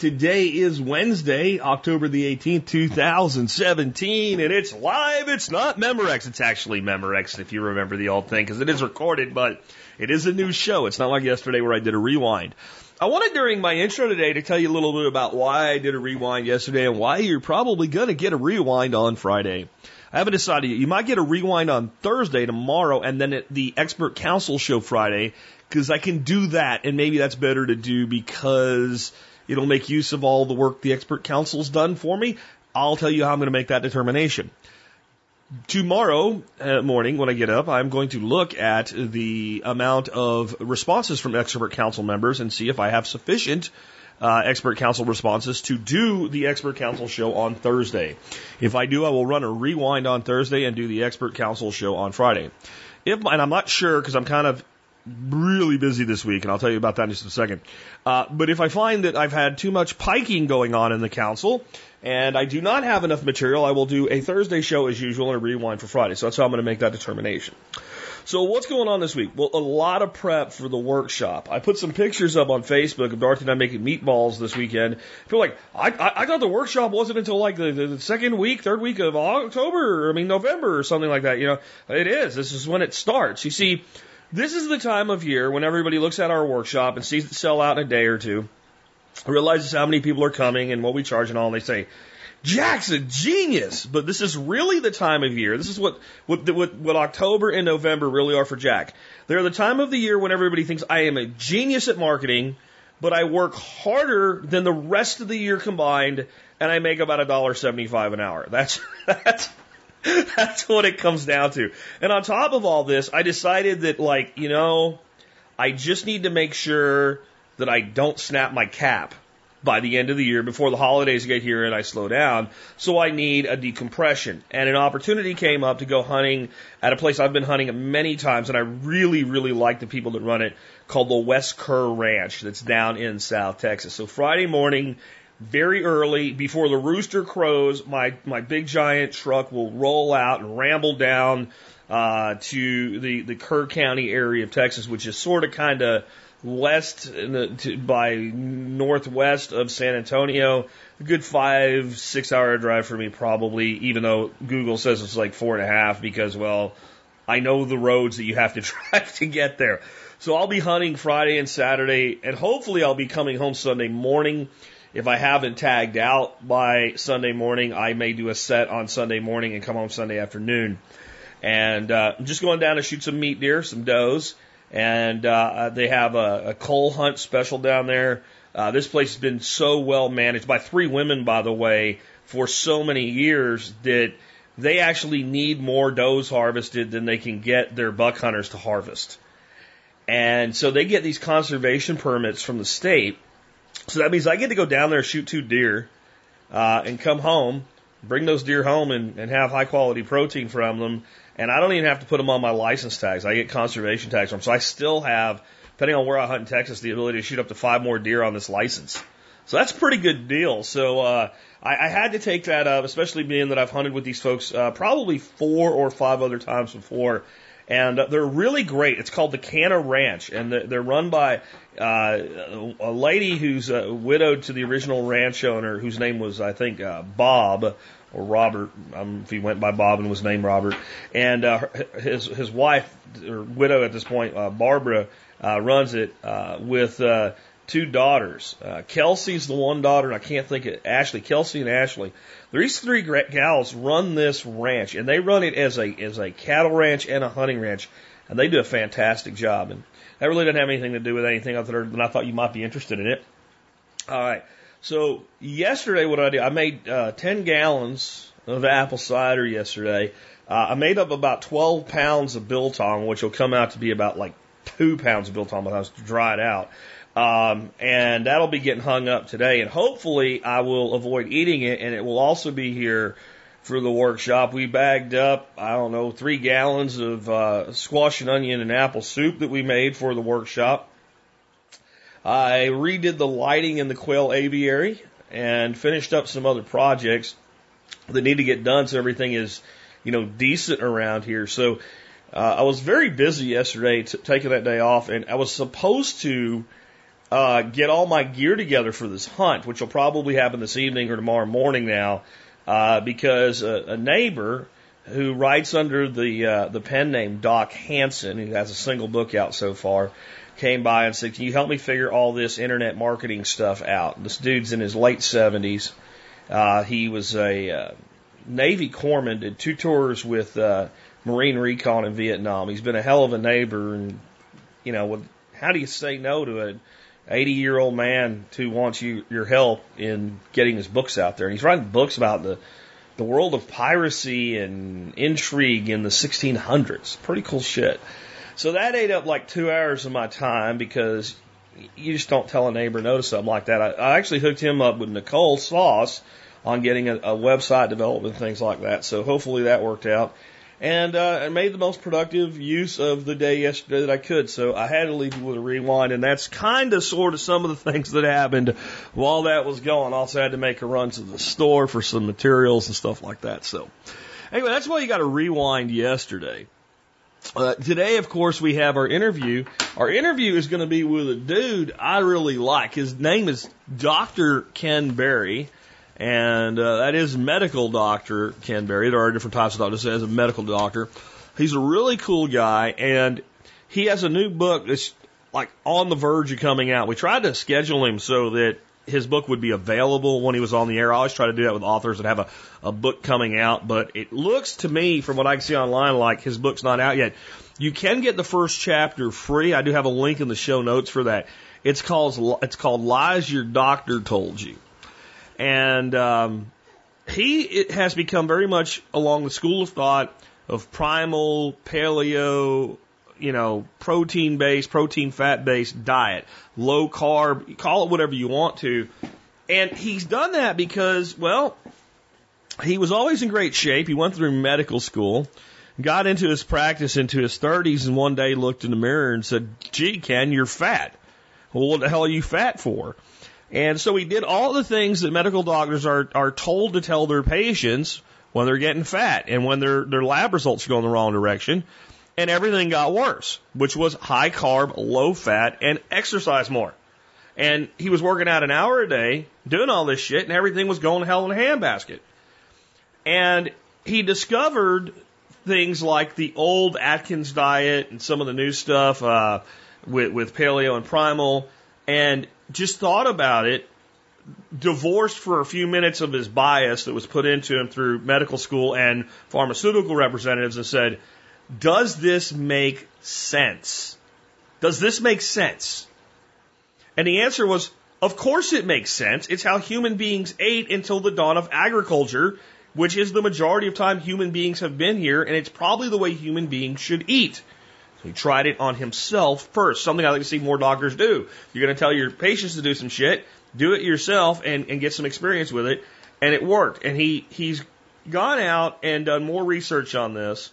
Today is Wednesday, October the 18th, 2017, and it's live. It's not Memorex. It's actually Memorex, if you remember the old thing, because it is recorded, but it is a new show. It's not like yesterday where I did a rewind. I wanted during my intro today to tell you a little bit about why I did a rewind yesterday and why you're probably going to get a rewind on Friday. I haven't decided yet. You might get a rewind on Thursday, tomorrow, and then the expert council show Friday, because I can do that, and maybe that's better to do because it'll make use of all the work the expert council's done for me. I'll tell you how I'm going to make that determination. Tomorrow uh, morning, when I get up, I'm going to look at the amount of responses from expert council members and see if I have sufficient uh, expert council responses to do the expert council show on Thursday. If I do, I will run a rewind on Thursday and do the expert council show on Friday. If and I'm not sure because I'm kind of really busy this week, and I'll tell you about that in just a second. Uh, but if I find that I've had too much piking going on in the council, and I do not have enough material, I will do a Thursday show as usual and a rewind for Friday. So that's how I'm going to make that determination. So what's going on this week? Well, a lot of prep for the workshop. I put some pictures up on Facebook of Dorothy and I making meatballs this weekend. People like, I, I, I thought the workshop wasn't until like the, the second week, third week of October, I mean November or something like that. You know, it is. This is when it starts. You see, this is the time of year when everybody looks at our workshop and sees it sell out in a day or two realizes how many people are coming and what we charge and all, and they say, Jack's a genius. But this is really the time of year. This is what, what, what, what October and November really are for Jack. They're the time of the year when everybody thinks I am a genius at marketing, but I work harder than the rest of the year combined, and I make about a dollar seventy-five an hour. That's, that's, that's what it comes down to. And on top of all this, I decided that, like, you know, I just need to make sure that I don't snap my cap by the end of the year before the holidays get here and I slow down. So I need a decompression. And an opportunity came up to go hunting at a place I've been hunting many times and I really, really like the people that run it called the West Kerr Ranch that's down in South Texas. So Friday morning, very early, before the rooster crows, my, my big giant truck will roll out and ramble down uh, to the, the Kerr County area of Texas, which is sort of kind of west the, to, by northwest of San Antonio. A good five, six hour drive for me, probably, even though Google says it's like four and a half because, well, I know the roads that you have to drive to get there. So I'll be hunting Friday and Saturday, and hopefully I'll be coming home Sunday morning. If I haven't tagged out by Sunday morning, I may do a set on Sunday morning and come home Sunday afternoon. And uh, I'm just going down to shoot some meat deer, some does and uh, they have a, a coal hunt special down there. Uh, this place has been so well managed by three women, by the way, for so many years that they actually need more does harvested than they can get their buck hunters to harvest. And so they get these conservation permits from the state. So that means I get to go down there, shoot two deer, uh, and come home, bring those deer home and, and have high quality protein from them and I don't even have to put them on my license tags. I get conservation tags from them. So I still have, depending on where I hunt in Texas, the ability to shoot up to five more deer on this license. So that's a pretty good deal. So uh, I, I had to take that up, especially being that I've hunted with these folks uh, probably four or five other times before. And they're really great. It's called the Canna Ranch, and they're run by uh, a lady who's uh, widowed to the original ranch owner, whose name was, I think, uh, Bob, or Robert, um, if he went by Bob and was named Robert, and uh, his his wife or widow at this point, uh, Barbara, uh, runs it uh, with uh, two daughters. Uh, Kelsey's the one daughter, and I can't think of Ashley. Kelsey and Ashley. These three gals run this ranch, and they run it as a as a cattle ranch and a hunting ranch, and they do a fantastic job. And that really doesn't have anything to do with anything other than I thought you might be interested in it. All right. So yesterday, what I did, I made uh, 10 gallons of apple cider yesterday. Uh, I made up about 12 pounds of biltong, which will come out to be about like two pounds of biltong the time it's dried out. Um, and that'll be getting hung up today. And hopefully, I will avoid eating it, and it will also be here for the workshop. We bagged up, I don't know, three gallons of uh, squash and onion and apple soup that we made for the workshop. I redid the lighting in the quail aviary and finished up some other projects that need to get done so everything is, you know, decent around here. So uh, I was very busy yesterday, t- taking that day off, and I was supposed to uh, get all my gear together for this hunt, which will probably happen this evening or tomorrow morning now, uh, because a, a neighbor who writes under the uh, the pen name Doc Hanson, who has a single book out so far, came by and said, "Can you help me figure all this internet marketing stuff out?" This dude's in his late seventies. Uh, he was a uh, Navy corpsman, did two tours with uh, Marine Recon in Vietnam. He's been a hell of a neighbor, and you know, with, how do you say no to an 80 year old man who wants you your help in getting his books out there? And he's writing books about the the world of piracy and intrigue in the 1600s. Pretty cool shit. So that ate up like two hours of my time because you just don't tell a neighbor no to something like that. I, I actually hooked him up with Nicole Sauce on getting a, a website development, and things like that. So hopefully that worked out. And uh, I made the most productive use of the day yesterday that I could. So I had to leave you with a rewind, and that's kind of sort of some of the things that happened while that was going. Also had to make a run to the store for some materials and stuff like that. So anyway, that's why you got to rewind yesterday. Uh, today, of course, we have our interview. Our interview is going to be with a dude I really like. His name is Dr. Ken Berry, and uh, that is medical doctor Ken Berry. There are different types of doctors. As a medical doctor, he's a really cool guy, and he has a new book that's like on the verge of coming out. We tried to schedule him so that his book would be available when he was on the air. I always try to do that with authors that have a, a book coming out, but it looks to me, from what I can see online, like his book's not out yet. You can get the first chapter free. I do have a link in the show notes for that. It's called it's called Lies Your Doctor Told You, and um, he has become very much along the school of thought of primal paleo you know, protein based, protein fat based diet, low carb, call it whatever you want to. And he's done that because, well, he was always in great shape. He went through medical school, got into his practice into his 30s, and one day looked in the mirror and said, Gee, Ken, you're fat. Well, what the hell are you fat for? And so he did all the things that medical doctors are, are told to tell their patients when they're getting fat and when their, their lab results are going the wrong direction and everything got worse, which was high carb, low fat, and exercise more. And he was working out an hour a day, doing all this shit, and everything was going to hell in a handbasket. And he discovered things like the old Atkins diet and some of the new stuff uh, with, with paleo and primal, and just thought about it, divorced for a few minutes of his bias that was put into him through medical school and pharmaceutical representatives, and said, does this make sense? Does this make sense? And the answer was, of course it makes sense. It's how human beings ate until the dawn of agriculture, which is the majority of time human beings have been here, and it's probably the way human beings should eat. So he tried it on himself first, something I like to see more doctors do. You're going to tell your patients to do some shit, do it yourself and, and get some experience with it. And it worked. And he, he's gone out and done more research on this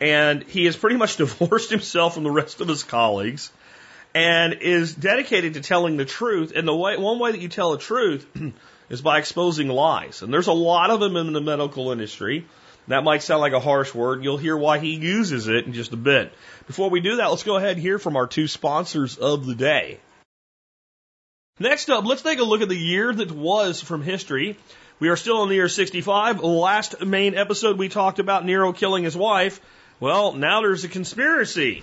and he has pretty much divorced himself from the rest of his colleagues and is dedicated to telling the truth. And the way, one way that you tell the truth is by exposing lies. And there's a lot of them in the medical industry. That might sound like a harsh word. You'll hear why he uses it in just a bit. Before we do that, let's go ahead and hear from our two sponsors of the day. Next up, let's take a look at the year that was from history. We are still in the year 65. Last main episode, we talked about Nero killing his wife. Well, now there's a conspiracy.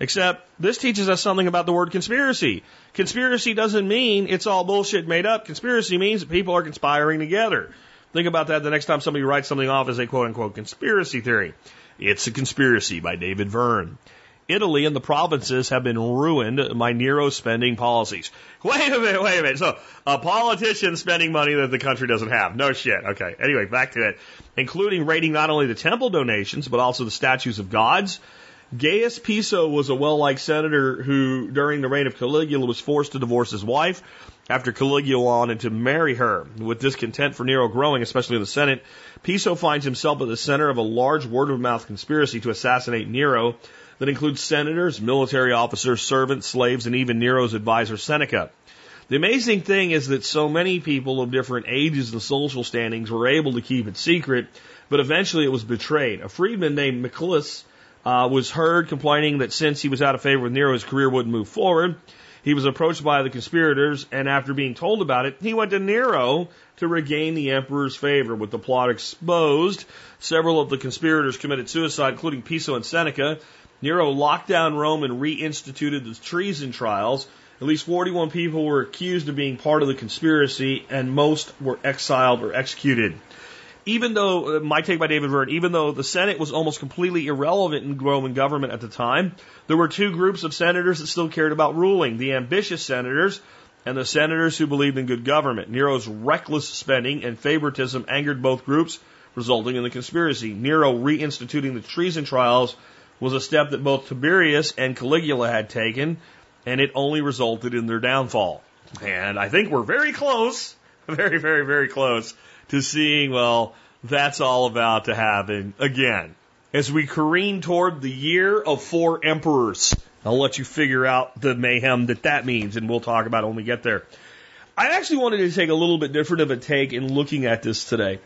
Except this teaches us something about the word conspiracy. Conspiracy doesn't mean it's all bullshit made up. Conspiracy means that people are conspiring together. Think about that the next time somebody writes something off as a quote unquote conspiracy theory. It's a conspiracy by David Verne. Italy and the provinces have been ruined by Nero spending policies. Wait a minute, wait a minute. So a politician spending money that the country doesn't have. No shit. Okay. Anyway, back to it. Including raiding not only the temple donations, but also the statues of gods. Gaius Piso was a well-liked senator who, during the reign of Caligula, was forced to divorce his wife after Caligula wanted to marry her. With discontent for Nero growing, especially in the Senate, Piso finds himself at the center of a large word-of-mouth conspiracy to assassinate Nero that includes senators, military officers, servants, slaves, and even Nero's advisor Seneca. The amazing thing is that so many people of different ages and social standings were able to keep it secret, but eventually it was betrayed. A freedman named Milichus uh, was heard complaining that since he was out of favor with Nero, his career wouldn't move forward. He was approached by the conspirators, and after being told about it, he went to Nero to regain the emperor's favor. With the plot exposed, several of the conspirators committed suicide, including Piso and Seneca. Nero locked down Rome and reinstituted the treason trials. At least 41 people were accused of being part of the conspiracy, and most were exiled or executed even though, uh, my take by David Verne, even though the Senate was almost completely irrelevant in Roman government at the time, there were two groups of senators that still cared about ruling the ambitious senators and the senators who believed in good government. Nero's reckless spending and favoritism angered both groups, resulting in the conspiracy. Nero reinstituting the treason trials was a step that both Tiberius and Caligula had taken, and it only resulted in their downfall. And I think we're very close, very, very, very close to seeing, well, that's all about to happen again. As we careen toward the year of four emperors, I'll let you figure out the mayhem that that means, and we'll talk about it when we get there. I actually wanted to take a little bit different of a take in looking at this today.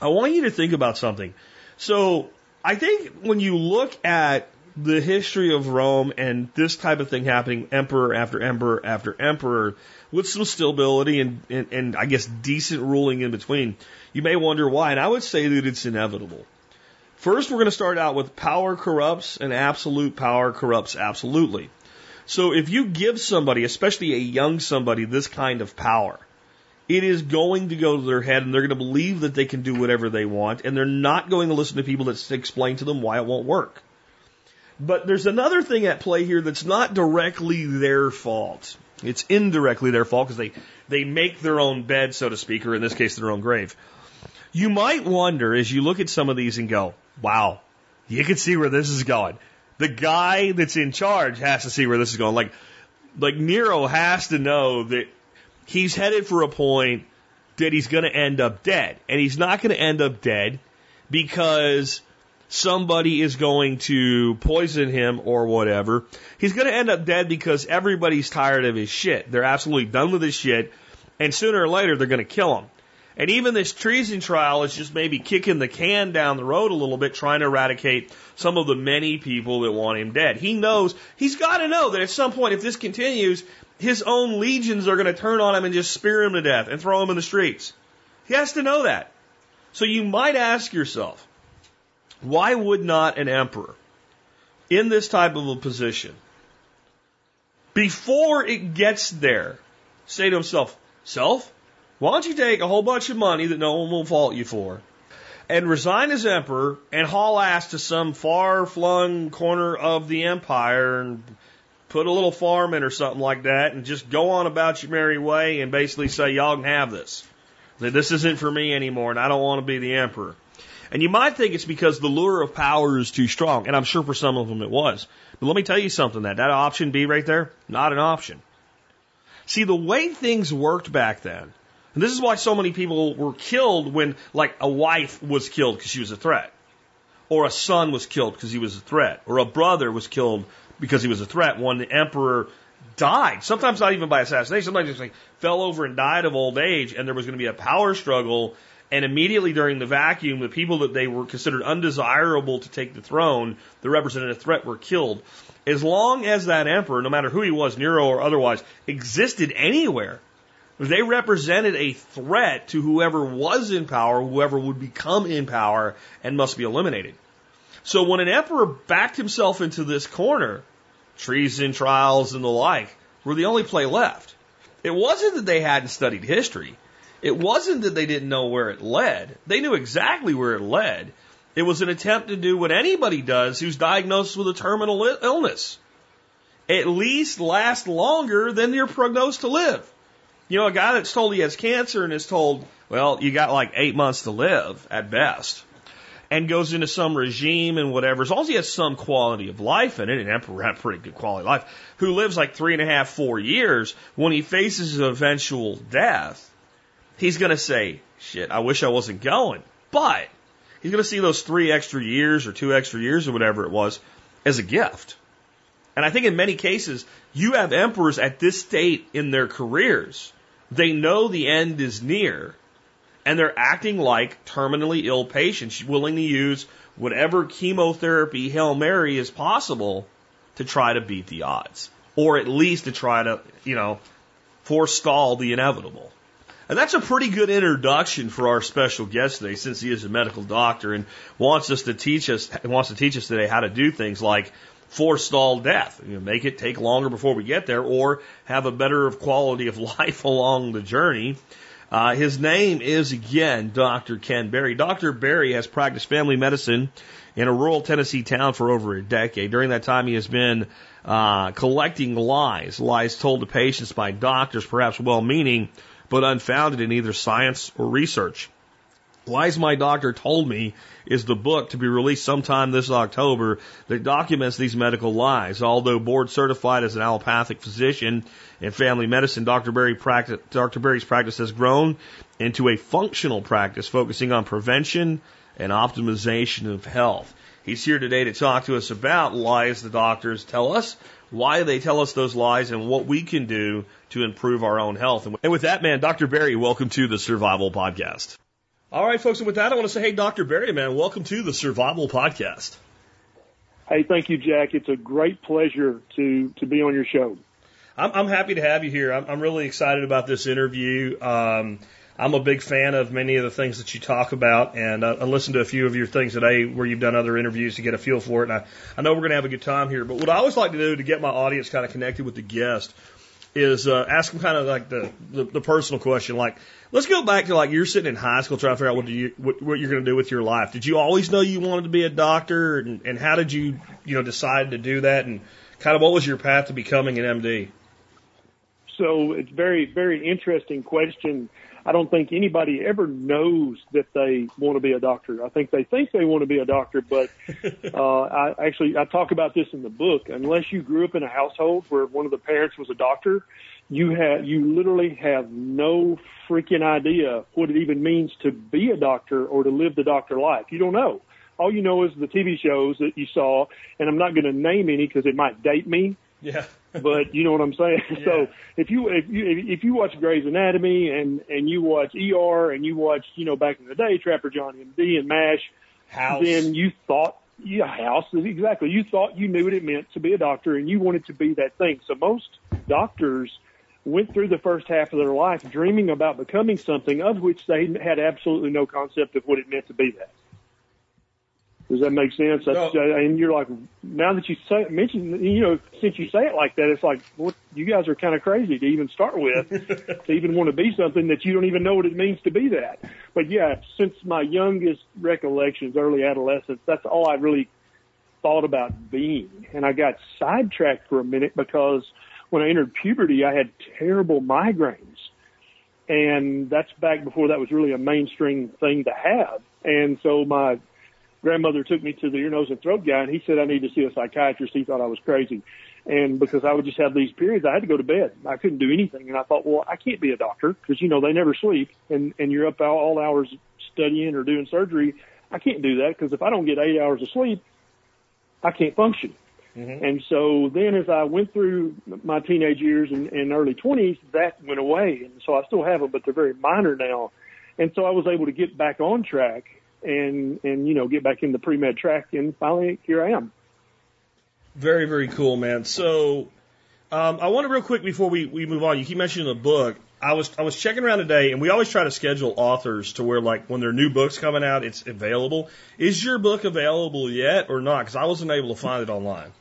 I want you to think about something. So, I think when you look at the history of Rome and this type of thing happening, emperor after emperor after emperor, with some stability and, and, and I guess decent ruling in between, you may wonder why. And I would say that it's inevitable. First, we're going to start out with power corrupts and absolute power corrupts absolutely. So if you give somebody, especially a young somebody, this kind of power, it is going to go to their head and they're going to believe that they can do whatever they want and they're not going to listen to people that explain to them why it won't work. But there's another thing at play here that's not directly their fault. It's indirectly their fault because they, they make their own bed, so to speak, or in this case, their own grave. You might wonder as you look at some of these and go, wow, you can see where this is going. The guy that's in charge has to see where this is going. Like, like Nero has to know that he's headed for a point that he's going to end up dead. And he's not going to end up dead because somebody is going to poison him or whatever, he's going to end up dead because everybody's tired of his shit. They're absolutely done with his shit, and sooner or later they're going to kill him. And even this treason trial is just maybe kicking the can down the road a little bit, trying to eradicate some of the many people that want him dead. He knows, he's got to know that at some point, if this continues, his own legions are going to turn on him and just spear him to death and throw him in the streets. He has to know that. So you might ask yourself, why would not an emperor in this type of a position, before it gets there, say to himself, Self, why don't you take a whole bunch of money that no one will fault you for and resign as emperor and haul ass to some far flung corner of the empire and put a little farm in or something like that and just go on about your merry way and basically say, Y'all can have this. This isn't for me anymore and I don't want to be the emperor. And you might think it's because the lure of power is too strong, and I'm sure for some of them it was. But let me tell you something that that option B right there, not an option. See, the way things worked back then, and this is why so many people were killed when, like, a wife was killed because she was a threat, or a son was killed because he was a threat, or a brother was killed because he was a threat when the emperor died. Sometimes not even by assassination. Sometimes just like fell over and died of old age, and there was going to be a power struggle and immediately during the vacuum, the people that they were considered undesirable to take the throne, that represented a threat, were killed. As long as that emperor, no matter who he was, Nero or otherwise, existed anywhere, they represented a threat to whoever was in power, whoever would become in power, and must be eliminated. So when an emperor backed himself into this corner, treason trials and the like were the only play left. It wasn't that they hadn't studied history. It wasn't that they didn't know where it led. They knew exactly where it led. It was an attempt to do what anybody does who's diagnosed with a terminal illness. At least last longer than you're prognosed to live. You know, a guy that's told he has cancer and is told, well, you got like eight months to live at best. and goes into some regime and whatever, as long as he has some quality of life in it, and pretty good quality of life, who lives like three and a half, four years, when he faces eventual death, he's going to say, shit, I wish I wasn't going. But he's going to see those three extra years or two extra years or whatever it was as a gift. And I think in many cases, you have emperors at this state in their careers. They know the end is near and they're acting like terminally ill patients, willing to use whatever chemotherapy Hail Mary is possible to try to beat the odds, or at least to try to, you know, forestall the inevitable. And that's a pretty good introduction for our special guest today, since he is a medical doctor and wants us to teach us, wants to teach us today how to do things like forestall death, you know, make it take longer before we get there, or have a better quality of life along the journey. Uh, his name is again Dr. Ken Berry. Dr. Berry has practiced family medicine in a rural Tennessee town for over a decade. During that time, he has been uh, collecting lies, lies told to patients by doctors, perhaps well-meaning, but unfounded in either science or research. Lies My Doctor Told Me is the book to be released sometime this October that documents these medical lies. Although board certified as an allopathic physician in family medicine, Dr. Berry practice, Dr. Berry's practice has grown into a functional practice focusing on prevention and optimization of health. He's here today to talk to us about lies the doctors tell us, why they tell us those lies, and what we can do to improve our own health. And with that, man, Dr. Berry, welcome to the Survival Podcast. All right, folks. And with that, I want to say, hey, Dr. Berry, man, welcome to the Survival Podcast. Hey, thank you, Jack. It's a great pleasure to to be on your show. I'm, I'm happy to have you here. I'm, I'm really excited about this interview. Um, I'm a big fan of many of the things that you talk about, and I, I listened to a few of your things today where you've done other interviews to get a feel for it. And I, I know we're going to have a good time here. But what I always like to do to get my audience kind of connected with the guest is uh, ask them kind of like the, the the personal question, like Let's go back to like you're sitting in high school trying to figure out what do you what, what you're going to do with your life. Did you always know you wanted to be a doctor, and, and how did you you know decide to do that, and kind of what was your path to becoming an MD? So it's very very interesting question. I don't think anybody ever knows that they want to be a doctor. I think they think they want to be a doctor, but uh, I actually I talk about this in the book. Unless you grew up in a household where one of the parents was a doctor, you have you literally have no freaking idea what it even means to be a doctor or to live the doctor life. You don't know. All you know is the TV shows that you saw, and I'm not going to name any because it might date me. Yeah. but you know what I'm saying. Yeah. So if you if you if you watch Grey's Anatomy and and you watch ER and you watch you know back in the day Trapper John M.D. and MASH, House. then you thought yeah House is exactly you thought you knew what it meant to be a doctor and you wanted to be that thing. So most doctors went through the first half of their life dreaming about becoming something of which they had absolutely no concept of what it meant to be that. Does that make sense? That's, no. Uh, and you're like, now that you say, mention, you know, since you say it like that, it's like, well, you guys are kind of crazy to even start with, to even want to be something that you don't even know what it means to be that. But yeah, since my youngest recollections, early adolescence, that's all I really thought about being. And I got sidetracked for a minute because when I entered puberty, I had terrible migraines. And that's back before that was really a mainstream thing to have. And so my grandmother took me to the ear, nose, and throat guy, and he said I need to see a psychiatrist. He thought I was crazy. And because I would just have these periods, I had to go to bed. I couldn't do anything. And I thought, well, I can't be a doctor because, you know, they never sleep and, and you're up all, hours studying or doing surgery. I can't do that because if I don't get eight hours of sleep, I can't function. Mm-hmm. And so then as I went through my teenage years and, and early 20s, that went away. And so I still have them, but they're very minor now. And so I was able to get back on track and, and, you know, get back in the pre-med track. And finally, here I am. Very, very cool, man. So, um, I want to real quick before we, we move on, you keep mentioning the book. I was I was checking around today, and we always try to schedule authors to where like when their new books coming out, it's available. Is your book available yet or not? Because I wasn't able to find it online.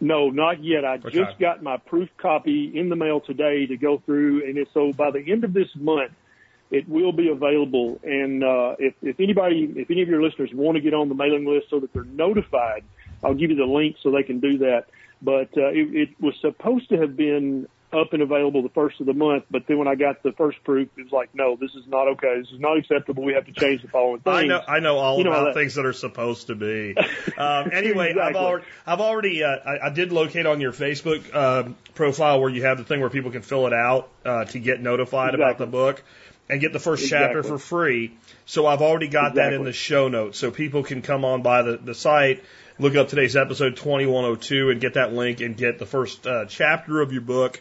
No, not yet. I okay. just got my proof copy in the mail today to go through, and so by the end of this month, it will be available. And uh, if, if anybody, if any of your listeners want to get on the mailing list so that they're notified, I'll give you the link so they can do that. But uh, it, it was supposed to have been up and available the first of the month. But then when I got the first proof, it was like, no, this is not okay. This is not acceptable. We have to change the following things. I know, I know all You know about that- things that are supposed to be. Um, anyway, I've already, I've already, uh, I, I did locate on your Facebook um profile where you have the thing where people can fill it out uh, to get notified about the book and get the first chapter for free. So I've already got that in the show notes, so people can come on by the, the site, look up today's episode 2102, and get that link and get the first uh, chapter of your book.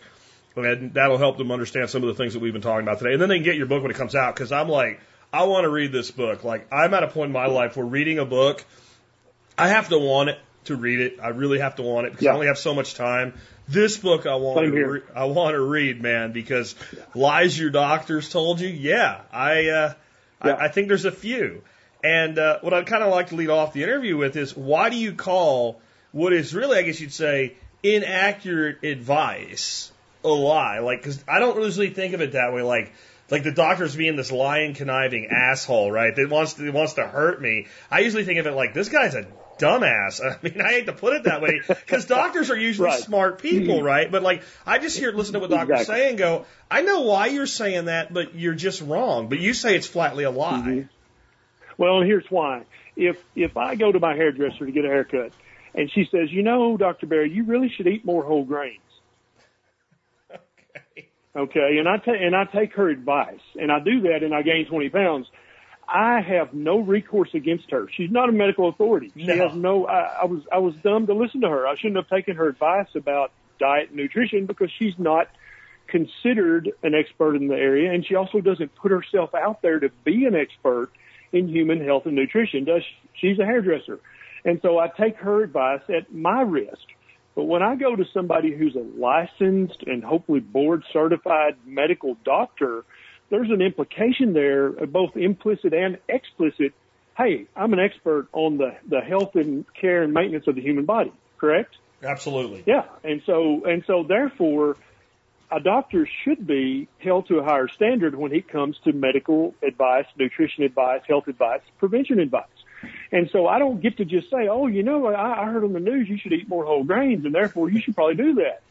And that'll help them understand some of the things that we've been talking about today. And then they can get your book when it comes out because I'm like, I want to read this book. Like, I'm at a point in my life where reading a book, I have to want it to read it. I really have to want it because I only have so much time. This book I want to re- I want to read, man, because lies your doctors told you. Yeah, I uh, Yeah. I, I think there's a few. And uh, what I'd kind of like to lead off the interview with is why do you call what is really, I guess you'd say, inaccurate advice a lie? Like, because I don't usually think of it that way. Like, like the doctor's being this lying, conniving asshole, right? That wants to that wants to hurt me. I usually think of it like this guy's a dumbass. I mean, I hate to put it that way because doctors are usually Right. smart people, right? But like, I just hear listen to what doctors Exactly. say and go, I know why you're saying that, but you're just wrong. But you say it's flatly a lie. Mhm. Well, here's why. If if I go to my hairdresser to get a haircut, and she says, you know, Doctor Berry, you really should eat more whole grains. Okay. Okay, and I ta- and I take her advice, and I do that, and I gain 20 pounds. I have no recourse against her. She's not a medical authority. She No. has no. I, I was I was dumb to listen to her. I shouldn't have taken her advice about diet and nutrition because she's not considered an expert in the area, and she also doesn't put herself out there to be an expert in human health and nutrition. Does she? she's a hairdresser, and so I take her advice at my risk. But when I go to somebody who's a licensed and hopefully board certified medical doctor, there's an implication there, uh, both implicit and explicit. Hey, I'm an expert on the, the health and care and maintenance of the human body, correct? Absolutely. Yeah. And so, and so therefore, a doctor should be held to a higher standard when it comes to medical advice, nutrition advice, health advice, prevention advice. And so I don't get to just say, oh, you know, I, I heard on the news you should eat more whole grains and therefore you should probably do that.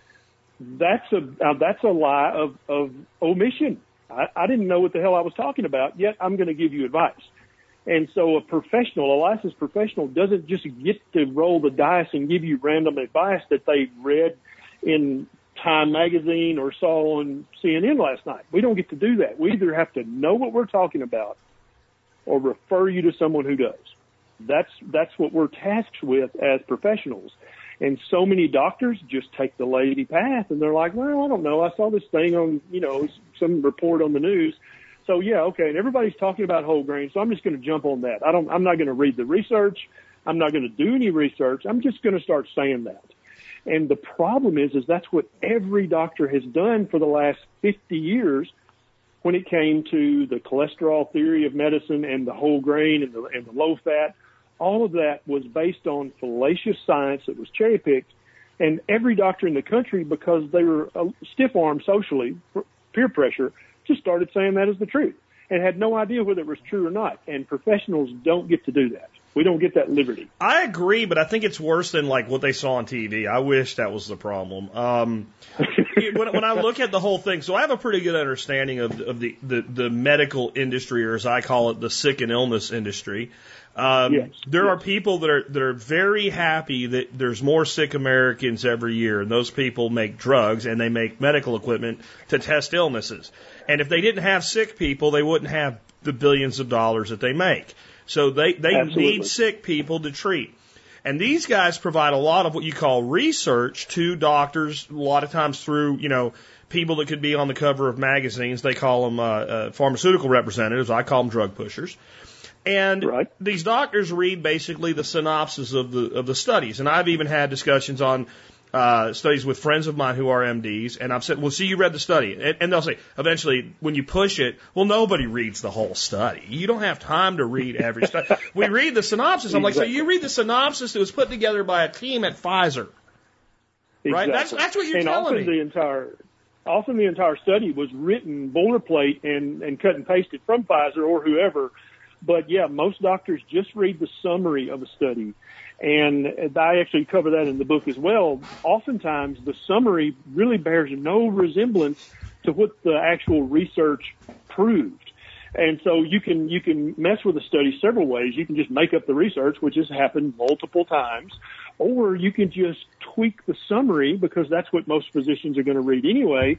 That's a, uh, that's a lie of, of omission. I, I didn't know what the hell I was talking about, yet I'm going to give you advice. And so a professional, a licensed professional doesn't just get to roll the dice and give you random advice that they read in Time magazine or saw on CNN last night. We don't get to do that. We either have to know what we're talking about or refer you to someone who does. That's, that's what we're tasked with as professionals. And so many doctors just take the lazy path and they're like, well, I don't know. I saw this thing on, you know, some report on the news. So yeah, okay. And everybody's talking about whole grains. So I'm just going to jump on that. I don't, I'm not going to read the research. I'm not going to do any research. I'm just going to start saying that. And the problem is, is that's what every doctor has done for the last 50 years when it came to the cholesterol theory of medicine and the whole grain and the, and the low fat. All of that was based on fallacious science that was cherry picked. And every doctor in the country, because they were stiff armed socially, peer pressure, just started saying that is the truth and had no idea whether it was true or not. And professionals don't get to do that. We don't get that liberty. I agree, but I think it's worse than like what they saw on TV. I wish that was the problem. Um, when, when I look at the whole thing, so I have a pretty good understanding of, of the, the, the medical industry, or as I call it, the sick and illness industry. Um, Yes, there yes. are people that are that are very happy that there's more sick Americans every year, and those people make drugs and they make medical equipment to test illnesses. And if they didn't have sick people, they wouldn't have the billions of dollars that they make. So they they Absolutely. need sick people to treat. And these guys provide a lot of what you call research to doctors, a lot of times through, you know, people that could be on the cover of magazines. They call them uh, uh, pharmaceutical representatives. I call them drug pushers. And Right. these doctors read basically the synopsis of the of the studies. And I've even had discussions on uh, studies with friends of mine who are MDs, and I've said, "Well, see, you read the study," and, and they'll say, eventually, when you push it, well, nobody reads the whole study. You don't have time to read every study. we read the synopsis. I'm like, so you read the synopsis that was put together by a team at Pfizer. Right, that's- that's what you're and telling often me. The entire, often the entire study was written boilerplate and, and cut and pasted from Pfizer or whoever, But yeah, most doctors just read the summary of a study. And I actually cover that in the book as well. Oftentimes the summary really bears no resemblance to what the actual research proved. And so you can, you can mess with a study several ways. You can just make up the research, which has happened multiple times, or you can just tweak the summary because that's what most physicians are going to read anyway.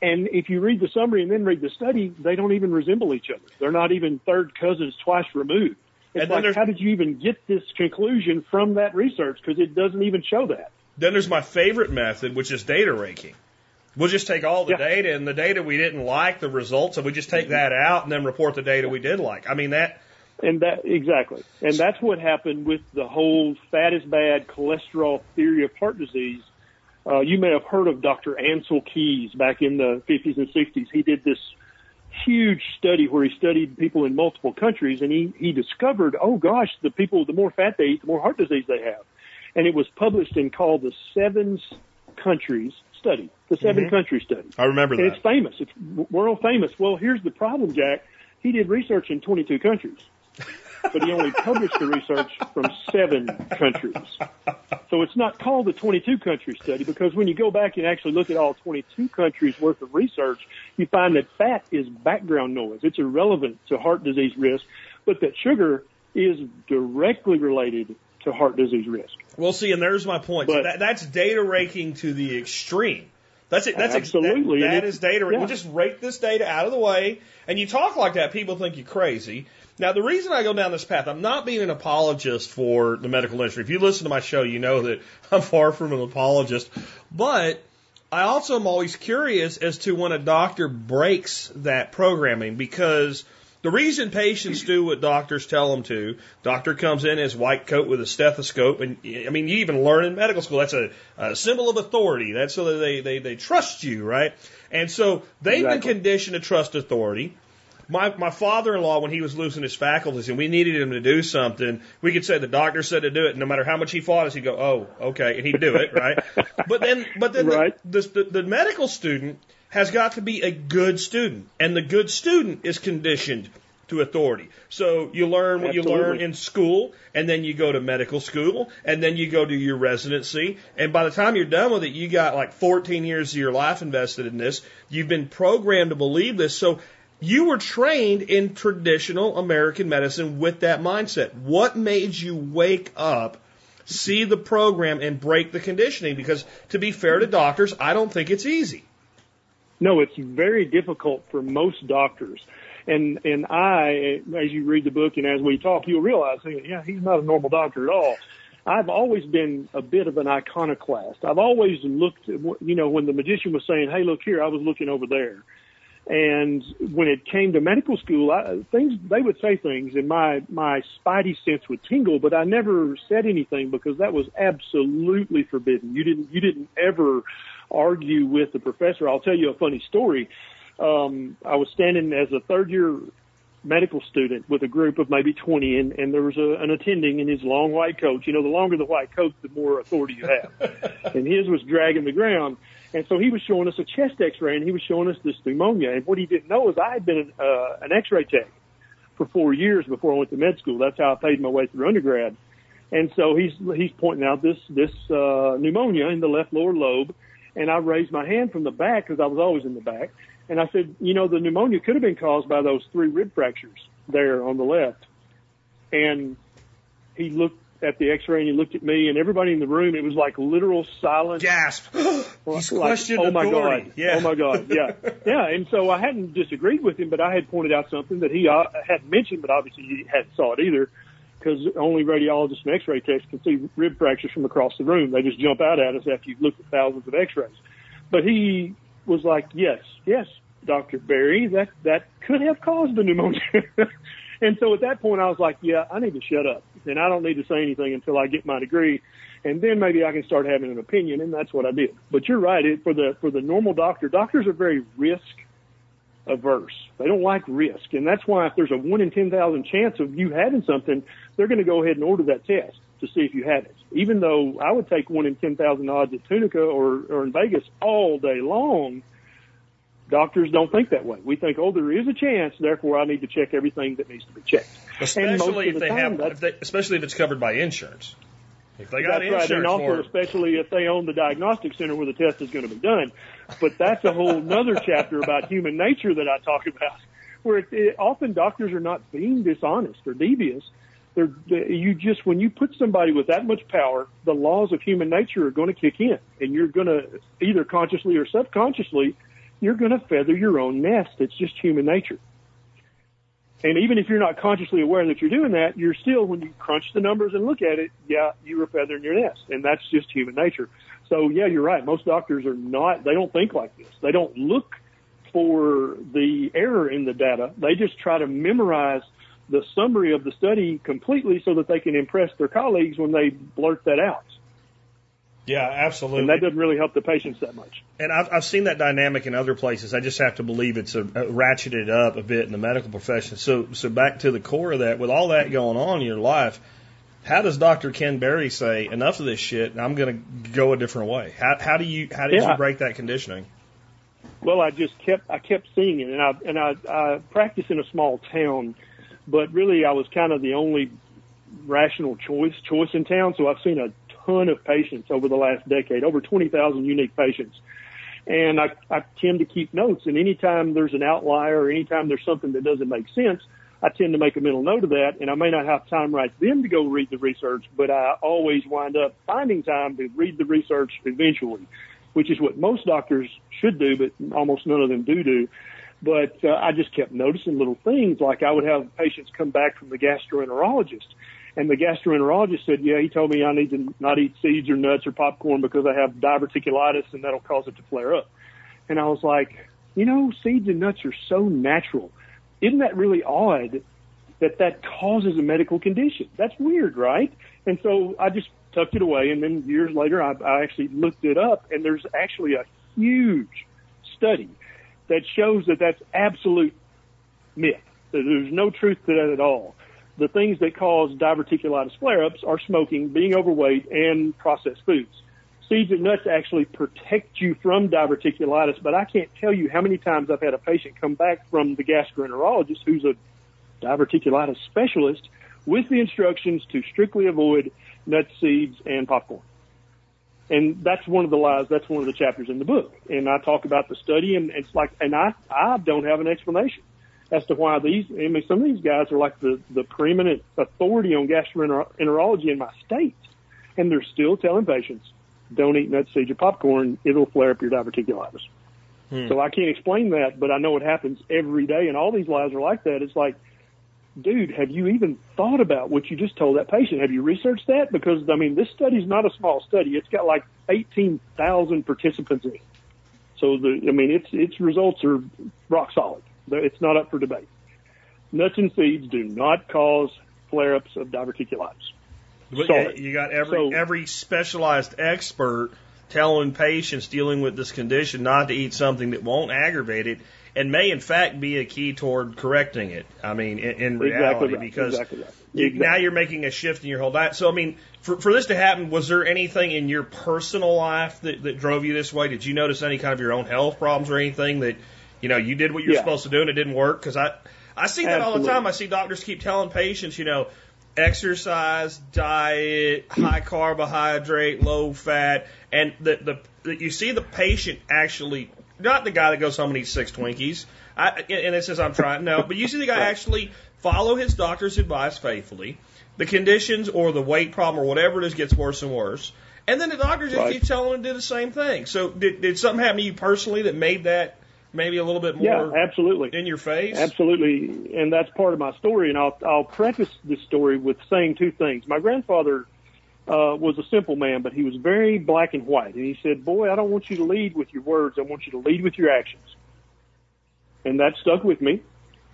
And if you read the summary and then read the study, they don't even resemble each other. They're not even third cousins twice removed. It's like, how did you even get this conclusion from that research? Because it doesn't even show that. Then there's my favorite method, which is data raking. We'll just take all the Yeah. data and the data we didn't like, the results, and we just take that out and then report the data we did like. I mean, that, And that exactly, and that's what happened with the whole fat is bad cholesterol theory of heart disease. Uh, you may have heard of Dr. Ancel Keys back in the 50s and 60s. He did this huge study where he studied people in multiple countries, and he he discovered, oh gosh, the people, the more fat they eat, the more heart disease they have, and it was published and called the Seven Countries Study, the 7 Country Study. I remember And that. it's famous. It's world famous. Well, here's the problem, Jack. He did research in 22 countries, but he only published the research from seven countries. So it's not called the 22 country study because when you go back and actually look at all 22 countries worth of research, you find that fat is background noise. It's irrelevant to heart disease risk, but that sugar is directly related to heart disease risk. Well, see, and there's my point. But- that, that's data raking to the extreme. That's it. That's Absolutely. That, that is data. yeah. We'll just rake this data out of the way. And you talk like that, people think you're crazy. Now, the reason I go down this path, I'm not being an apologist for the medical industry. If you listen to my show, you know that I'm far from an apologist. But I also am always curious as to when a doctor breaks that programming because the reason patients do what doctors tell them to, doctor comes in his white coat with a stethoscope, and I mean, you even learn in medical school that's a, a symbol of authority. That's so that they, they, they trust you, right? And so they've been conditioned to trust authority. My, my father-in-law, when he was losing his faculties and we needed him to do something, we could say the doctor said to do it. And no matter how much he fought us, he'd go, "Oh, okay," and he'd do it, right? but then, but then Right. the, the, the medical student has got to be a good student, and the good student is conditioned to authority. So you learn what you learn in school, and then you go to medical school, and then you go to your residency, and by the time you're done with it, you got like 14 years of your life invested in this. You've been programmed to believe this, so you were trained in traditional American medicine with that mindset. What made you wake up? See the program and break the conditioning because to be fair to doctors, I don't think it's easy. No, it's very difficult for most doctors. And and I, as you read the book and as we talk, you'll realize, yeah, he's not a normal doctor at all. I've always been a bit of an iconoclast. I've always looked, you know, when the magician was saying, "Hey, look here," I was looking over there. And when it came to medical school, I, things they would say things, and my my spidey sense would tingle, but I never said anything because that was absolutely forbidden. You didn't you didn't ever argue with the professor. I'll tell you a funny story. Um, I was standing as a third year medical student with a group of maybe 20 and, and there was a, an attending in his long white coat. You know, the longer the white coat, the more authority you have. and his was dragging the ground. And so he was showing us a chest x-ray and he was showing us this pneumonia. And what he didn't know is I had been uh, an x-ray tech for four years before I went to med school. That's how I paid my way through undergrad. And so he's, he's pointing out this, this, uh, pneumonia in the left lower lobe. And I raised my hand from the back because I was always in the back. And I said, you know, the pneumonia could have been caused by those three rib fractures there on the left. And he looked at the x-ray and he looked at me and everybody in the room, it was like literal silence. Gasp! He's Like, questioned oh my authority. God. Yeah. Oh my God. Yeah. yeah. And so I hadn't disagreed with him, but I had pointed out something that he uh, hadn't mentioned, but obviously he hadn't saw it either because only radiologists and x-ray techs can see rib fractures from across the room. They just jump out at us after you've looked at thousands of x-rays. But he was like, yes, yes, Dr. Berry, that, that could have caused the pneumonia. and so at that point I was like, yeah, I need to shut up and I don't need to say anything until I get my degree. And then maybe I can start having an opinion. And that's what I did. But you're right. It, for the, for the normal doctor, doctors are very risk averse. They don't like risk. And that's why if there's a one in 10,000 chance of you having something, they're going to go ahead and order that test to see if you have it. Even though I would take one in 10,000 odds at Tunica or, or in Vegas all day long, Doctors don't think that way. We think, oh, there is a chance, therefore I need to check everything that needs to be checked. Especially if the they time, have, if they, especially if it's covered by insurance. If they got That's right, and also for especially if they own the diagnostic center where the test is going to be done. But that's a whole nother chapter about human nature that I talk about, where it, it, often doctors are not being dishonest or devious. They're, they, you just when you put somebody with that much power, the laws of human nature are going to kick in, and you're going to either consciously or subconsciously, you're going to feather your own nest. It's just human nature. And even if you're not consciously aware that you're doing that, you're still, when you crunch the numbers and look at it, yeah, you were feathering your nest. And that's just human nature. So yeah, you're right. Most doctors are not, they don't think like this. They don't look for the error in the data. They just try to memorize the summary of the study completely so that they can impress their colleagues when they blurt that out. yeah, absolutely. And that doesn't really help the patients that much. And I've, I've seen that dynamic in other places. I just have to believe it's a, a ratcheted up a bit in the medical profession. So, so back to the core of that, with all that going on in your life, how does Dr. Ken Berry say enough of this shit? and I'm going to go a different way. How, how do you how did Yeah. you break that conditioning? Well, I just kept I kept seeing it, and I and I, I practice in a small town, but really I was kind of the only rational choice choice in town. So I've seen a ton of patients over the last decade, over twenty thousand unique patients, and I I tend to keep notes. And anytime there's an outlier, or anytime there's something that doesn't make sense, I tend to make a mental note of that. And I may not have time right then to go read the research, but I always wind up finding time to read the research eventually which is what most doctors should do, but almost none of them do do. But uh, I just kept noticing little things, like I would have patients come back from the gastroenterologist, and the gastroenterologist said, "Yeah, he told me I need to not eat seeds or nuts or popcorn because I have diverticulitis, and that'll cause it to flare up." And I was like, "You know, seeds and nuts are so natural. Isn't that really odd that that causes a medical condition? That's weird, right?" And so I just tucked it away. And then years later, I, I actually looked it up, and there's actually a huge study that shows that that's absolute myth. That there's no truth to that at all. The things that cause diverticulitis flare-ups are smoking, being overweight, and processed foods. Seeds and nuts actually protect you from diverticulitis, but I can't tell you how many times I've had a patient come back from the gastroenterologist who's a diverticulitis specialist with the instructions to strictly avoid nuts, seeds, and popcorn. And that's one of the lies. That's one of the chapters in the book. And I talk about the study, and it's like, and I, I don't have an explanation as to why these. I mean, some of these guys are like the the preeminent authority on gastroenterology in my state, and they're still telling patients, don't eat nuts, seeds, or popcorn. It'll flare up your diverticulitis. Hmm. So I can't explain that, but I know it happens every day, and all these lies are like that. It's like, dude, have you even thought about what you just told that patient? Have you researched that? Because I mean, this study's not a small study. It's got like eighteen thousand participants in it. So the, I mean, its its results are rock solid. It's not up for debate. Nuts and seeds do not cause flare-ups of diverticulitis. But Sorry. you you got every So- every specialized expert telling patients dealing with this condition not to eat something that won't aggravate it and may in fact be a key toward correcting it. I mean, in, in Exactly reality, right. because Exactly right. you, Exactly. now you're making a shift in your whole diet. So I mean, for for this to happen, was there anything in your personal life that that drove you this way? Did you notice any kind of your own health problems or anything that you know you did what you were Yeah. supposed to do and it didn't work? Because I I see that all the time. I see doctors keep telling patients, you know, exercise, diet, high carbohydrate, low fat, and the the, the you see the patient actually not the guy that goes home and eats six Twinkies. I, and it says I'm trying no, but you see the guy actually follow his doctor's advice faithfully. The conditions or the weight problem or whatever it is gets worse and worse. And then the doctor just Right. keeps telling him to do the same thing. So did, did something happen to you personally that made that maybe a little bit more Yeah, absolutely. in your face? Absolutely, and that's part of my story. And I'll I'll preface this story with saying two things. My grandfather uh, was a simple man, but he was very black and white. And he said, "Boy, I don't want you to lead with your words. I want you to lead with your actions." And that stuck with me.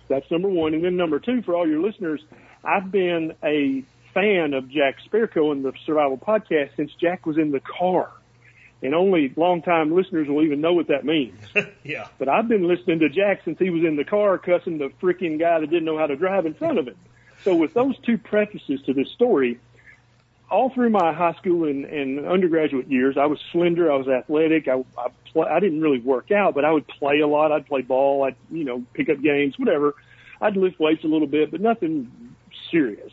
That's number one. And then number two, for all your listeners, I've been a fan of Jack Spirko and the Survival Podcast since Jack was in the car. And only longtime listeners will even know what that means. yeah. But I've been listening to Jack since he was in the car cussing the freaking guy that didn't know how to drive in front of him. So with those two prefaces to this story, all through my high school and, and undergraduate years, I was slender. I was athletic. I, I, play, I didn't really work out, but I would play a lot. I'd play ball. I'd, you know, pick up games, whatever. I'd lift weights a little bit, but nothing serious.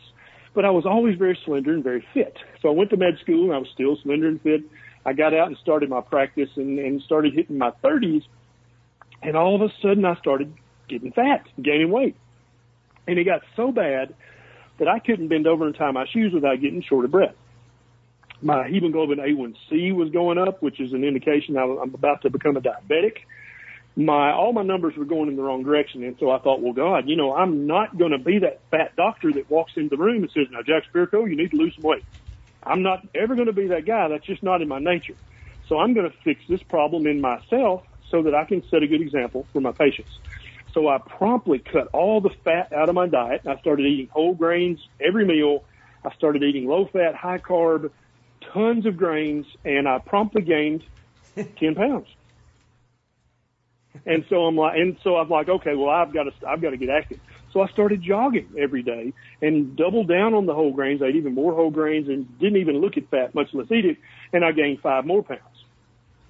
But I was always very slender and very fit. So I went to med school and I was still slender and fit. I got out and started my practice and, and started hitting my 30s. And all of a sudden I started getting fat, gaining weight. And it got so bad that I couldn't bend over and tie my shoes without getting short of breath. My hemoglobin A1C was going up, which is an indication I'm about to become a diabetic. My all my numbers were going in the wrong direction, and so I thought, well, God, you know, I'm not going to be that fat doctor that walks into the room and says, "Now, Jack Spirko, you need to lose some weight." I'm not ever going to be that guy. That's just not in my nature. So I'm going to fix this problem in myself so that I can set a good example for my patients. So I promptly cut all the fat out of my diet. I started eating whole grains every meal. I started eating low fat, high carb, tons of grains, and I promptly gained 10 pounds. And so I'm like, and so I'm like, okay, well, I've got to, I've got to get active. So I started jogging every day and doubled down on the whole grains. I ate even more whole grains and didn't even look at fat, much less eat it. And I gained five more pounds.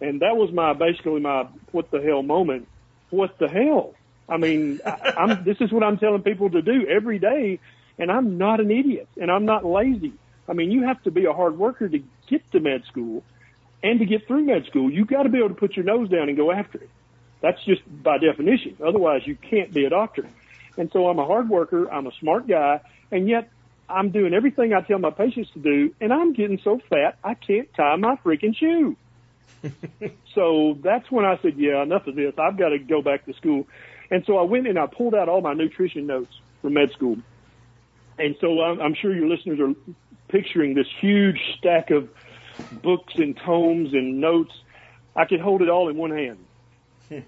And that was my, basically my, what the hell moment. What the hell? I mean, I, I'm, this is what I'm telling people to do every day, and I'm not an idiot, and I'm not lazy. I mean, you have to be a hard worker to get to med school and to get through med school. You've got to be able to put your nose down and go after it. That's just by definition. Otherwise, you can't be a doctor. And so I'm a hard worker. I'm a smart guy, and yet I'm doing everything I tell my patients to do, and I'm getting so fat I can't tie my freaking shoe. so that's when I said, yeah, enough of this. I've got to go back to school. And so I went and I pulled out all my nutrition notes from med school. And so I'm, I'm sure your listeners are picturing this huge stack of books and tomes and notes. I could hold it all in one hand.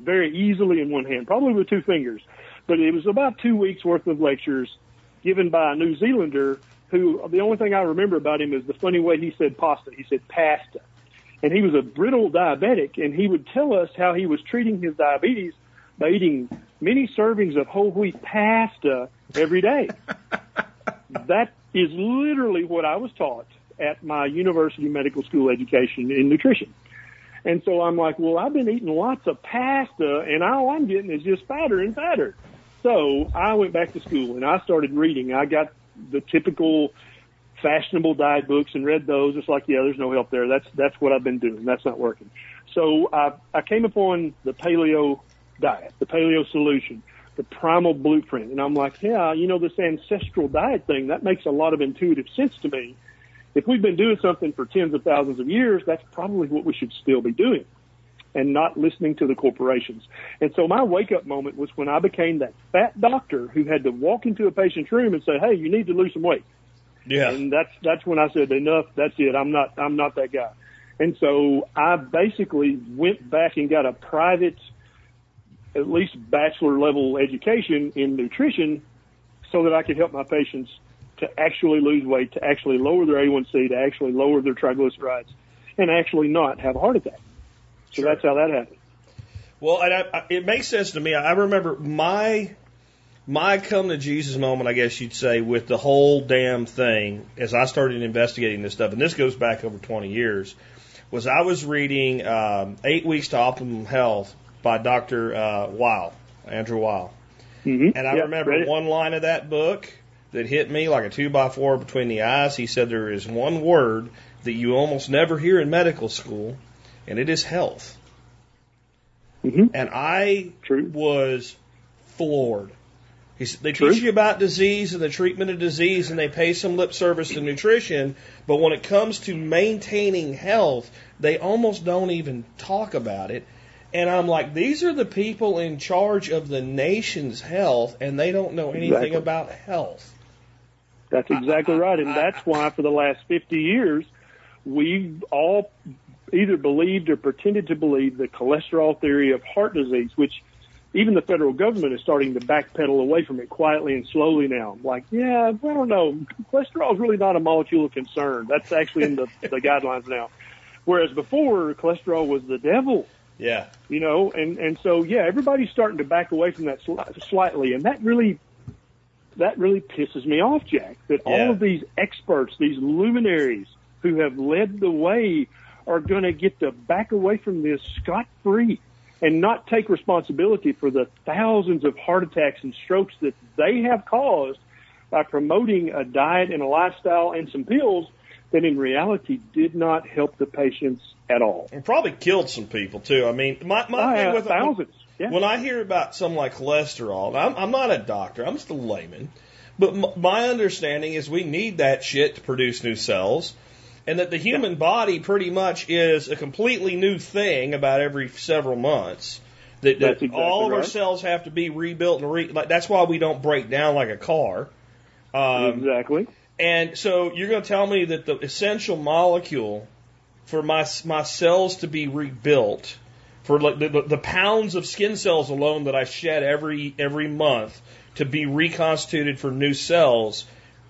Very easily in one hand, probably with two fingers. But it was about two weeks worth of lectures given by a New Zealander who the only thing I remember about him is the funny way he said pasta. He said pasta. And he was a brittle diabetic and he would tell us how he was treating his diabetes by eating many servings of whole wheat pasta every day. that is literally what I was taught at my university medical school education in nutrition. And so I'm like, well, I've been eating lots of pasta and all I'm getting is just fatter and fatter. So I went back to school and I started reading. I got the typical fashionable diet books and read those. It's like, yeah, there's no help there. That's, that's what I've been doing. That's not working. So I, I came upon the paleo diet, the paleo solution, the primal blueprint. And I'm like, yeah, you know, this ancestral diet thing, that makes a lot of intuitive sense to me. If we've been doing something for tens of thousands of years, that's probably what we should still be doing and not listening to the corporations. And so my wake up moment was when I became that fat doctor who had to walk into a patient's room and say, Hey, you need to lose some weight. Yeah. And that's, that's when I said, enough. That's it. I'm not, I'm not that guy. And so I basically went back and got a private at least bachelor level education in nutrition so that I could help my patients to actually lose weight, to actually lower their A1C, to actually lower their triglycerides, and actually not have a heart attack. So sure. that's how that happened. Well, I, I, it makes sense to me. I remember my my come to Jesus moment, I guess you'd say, with the whole damn thing as I started investigating this stuff, and this goes back over 20 years, was I was reading um, Eight Weeks to Optimum Health by Dr. Uh, Weil, Andrew Weil. Mm-hmm. And I yep, remember one line of that book that hit me like a two by four between the eyes. He said there is one word that you almost never hear in medical school, and it is health. Mm-hmm. And I True. was floored. They True. teach you about disease and the treatment of disease, and they pay some lip service to nutrition. But when it comes to maintaining health, they almost don't even talk about it. And I'm like, these are the people in charge of the nation's health, and they don't know anything Exactly. about health. That's exactly right. And that's why for the last 50 years, we've all either believed or pretended to believe the cholesterol theory of heart disease, which even the federal government is starting to backpedal away from it quietly and slowly now. I'm like, yeah, I don't know. Cholesterol is really not a molecule of concern. That's actually in the, the guidelines now. Whereas before, cholesterol was the devil Yeah. you know, and and so yeah, everybody's starting to back away from that sli- slightly, and that really that really pisses me off, Jack. That Yeah. all of these experts, these luminaries who have led the way, are going to get to back away from this scot free and not take responsibility for the thousands of heart attacks and strokes that they have caused by promoting a diet and a lifestyle and some pills that in reality did not help the patients at all. And probably killed some people too. I mean, my, my Oh, thing with thousands. Yeah. when I hear about something like cholesterol, I'm, I'm not a doctor. I'm just a layman. But m- my understanding is we need that shit to produce new cells, and that the human body pretty much is a completely new thing about every several months. That, that exactly all of our cells have to be rebuilt and re. Like, that's why we don't break down like a car. Um, exactly. And so you're going to tell me that the essential molecule for my my cells to be rebuilt, for like the, the, the pounds of skin cells alone that I shed every every month to be reconstituted for new cells,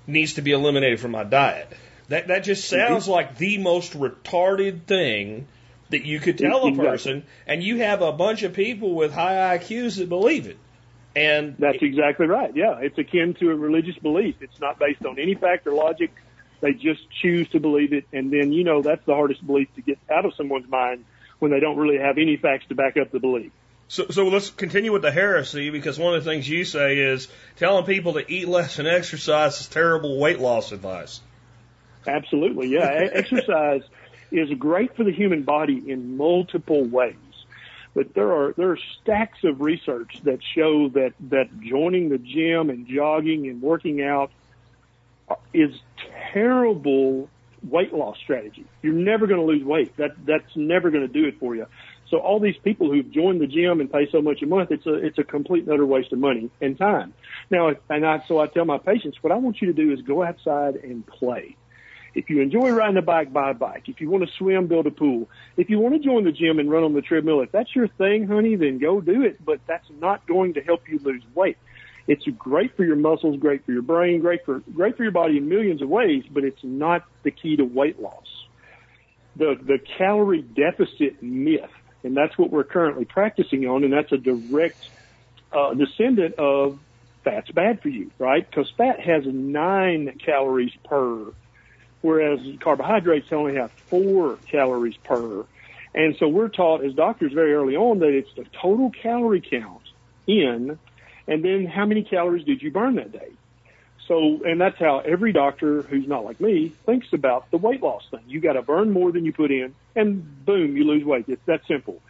needs to be eliminated from my diet. That that just mm-hmm. sounds like the most retarded thing that you could tell a person, and you have a bunch of people with high IQs that believe it. And That's exactly right. Yeah, it's akin to a religious belief. It's not based on any fact or logic. They just choose to believe it, and then you know that's the hardest belief to get out of someone's mind when they don't really have any facts to back up the belief. So, so let's continue with the heresy because one of the things you say is telling people to eat less and exercise is terrible weight loss advice. Absolutely, yeah. Exercise is great for the human body in multiple ways, but there are there are stacks of research that show that that joining the gym and jogging and working out is terrible weight loss strategy. You're never going to lose weight. That that's never going to do it for you. So all these people who've joined the gym and pay so much a month, it's a it's a complete and utter waste of money and time. Now, and I so I tell my patients, what I want you to do is go outside and play. If you enjoy riding a bike, buy a bike. If you want to swim, build a pool. If you want to join the gym and run on the treadmill, if that's your thing, honey, then go do it. But that's not going to help you lose weight. It's great for your muscles, great for your brain, great for great for your body in millions of ways, but it's not the key to weight loss. The the calorie deficit myth, and that's what we're currently practicing on, and that's a direct uh, descendant of fat's bad for you, right? Because fat has nine calories per, whereas carbohydrates only have four calories per. And so we're taught as doctors very early on that it's the total calorie count in, and then how many calories did you burn that day? So, and that's how every doctor who's not like me thinks about the weight loss thing. You got to burn more than you put in, and boom, you lose weight. It's that simple.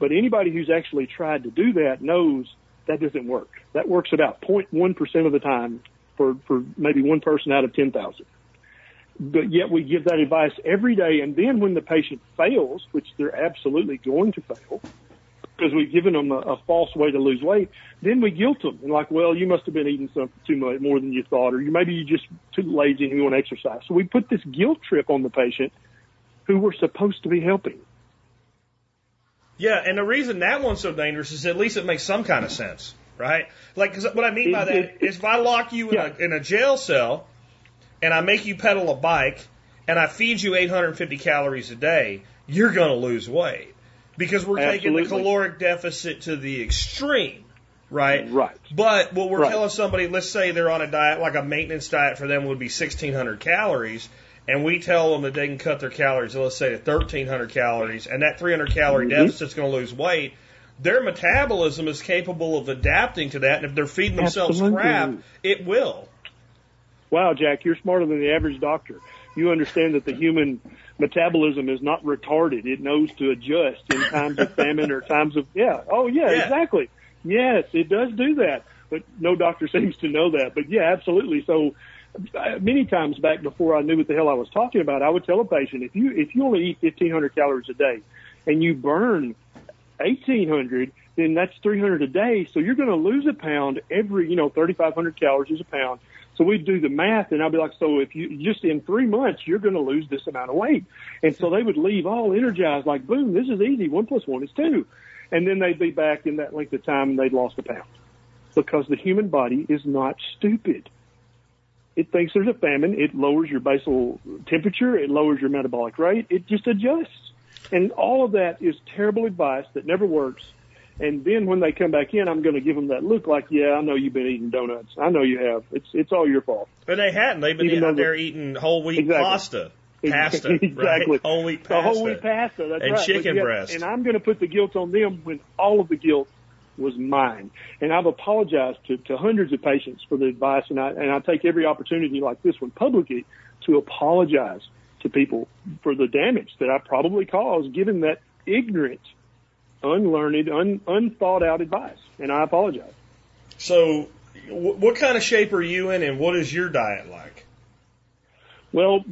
But anybody who's actually tried to do that knows that doesn't work. That works about 0.1% of the time for, for maybe one person out of 10,000. But yet we give that advice every day. And then when the patient fails, which they're absolutely going to fail, because we've given them a, a false way to lose weight, then we guilt them and like, well, you must have been eating something too much, more than you thought, or you maybe you just too lazy and you want to exercise. So we put this guilt trip on the patient who we're supposed to be helping. Yeah, and the reason that one's so dangerous is at least it makes some kind of sense, right? Like, 'cause what I mean by that is if I lock you in, Yeah. a, in a jail cell and I make you pedal a bike and I feed you 850 calories a day, you're going to lose weight because we're taking the caloric deficit to the extreme, right? Right. But what we're Right. telling somebody, let's say they're on a diet, like a maintenance diet for them would be 1600 calories, and we tell them that they can cut their calories, let's say to 1300 calories, and that 300 calorie Mhm. deficit's going to lose weight. Their metabolism is capable of adapting to that, and if they're feeding themselves Absolutely. crap, it will. Wow, Jack, you're smarter than the average doctor. You understand that the human metabolism is not retarded. It knows to adjust in times of famine or times of, yeah. Oh, yeah, Yeah. exactly. Yes, it does do that. But no doctor seems to know that. But yeah, absolutely. So uh, many times back before I knew what the hell I was talking about, I would tell a patient, if you, if you only eat 1500 calories a day and you burn 1800, then that's 300 a day. So you're going to lose a pound every, you know, 3500 calories is a pound. So we'd do the math and I'd be like, so if you just in three months, you're going to lose this amount of weight. And so they would leave all energized like, boom, this is easy. One plus one is two. And then they'd be back in that length of time and they'd lost a pound because the human body is not stupid. It thinks there's a famine. It lowers your basal temperature. It lowers your metabolic rate. It just adjusts. And all of that is terrible advice that never works. And then when they come back in, I'm going to give them that look like, yeah, I know you've been eating donuts. I know you have. It's it's all your fault. But they hadn't. They've been out there eating whole wheat Exactly. pasta, pasta, exactly. right? Whole wheat The pasta. whole wheat pasta. That's And right. Chicken yet- breast. And I'm going to put the guilt on them when all of the guilt was mine. And I've apologized to, to hundreds of patients for the advice, and I and I take every opportunity like this one publicly to apologize to people for the damage that I probably caused, given that ignorant, unlearned, un, unthought out advice. And I apologize. So, wh- what kind of shape are you in, and what is your diet like? Well,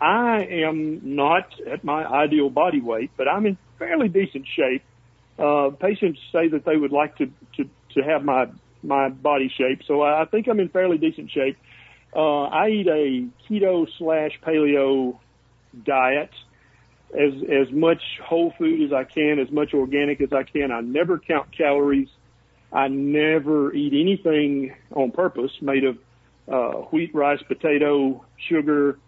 I am not at my ideal body weight, but I'm in fairly decent shape. Uh, patients say that they would like to, to, to have my, my body shape, so I I think I'm in fairly decent shape. Uh, I eat a keto slash paleo diet, as, as much whole food as I can, as much organic as I can. I never count calories. I never eat anything on purpose made of uh, wheat, rice, potato, sugar,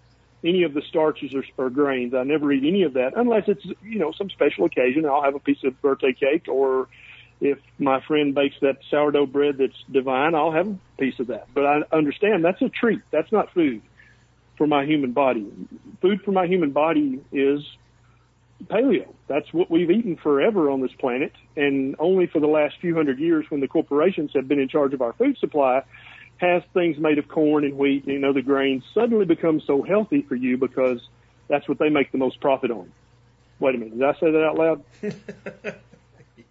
any of the starches or, or grains. I never eat any of that unless it's, you know, some special occasion. I'll have a piece of birthday cake or if my friend bakes that sourdough bread that's divine, I'll have a piece of that. But I understand that's a treat. That's not food for my human body. Food for my human body is paleo. That's what we've eaten forever on this planet. And only for the last few hundred years when the corporations have been in charge of our food supply has things made of corn and wheat and other grains suddenly become so healthy for you because that's what they make the most profit on. Wait a minute, did I say that out loud?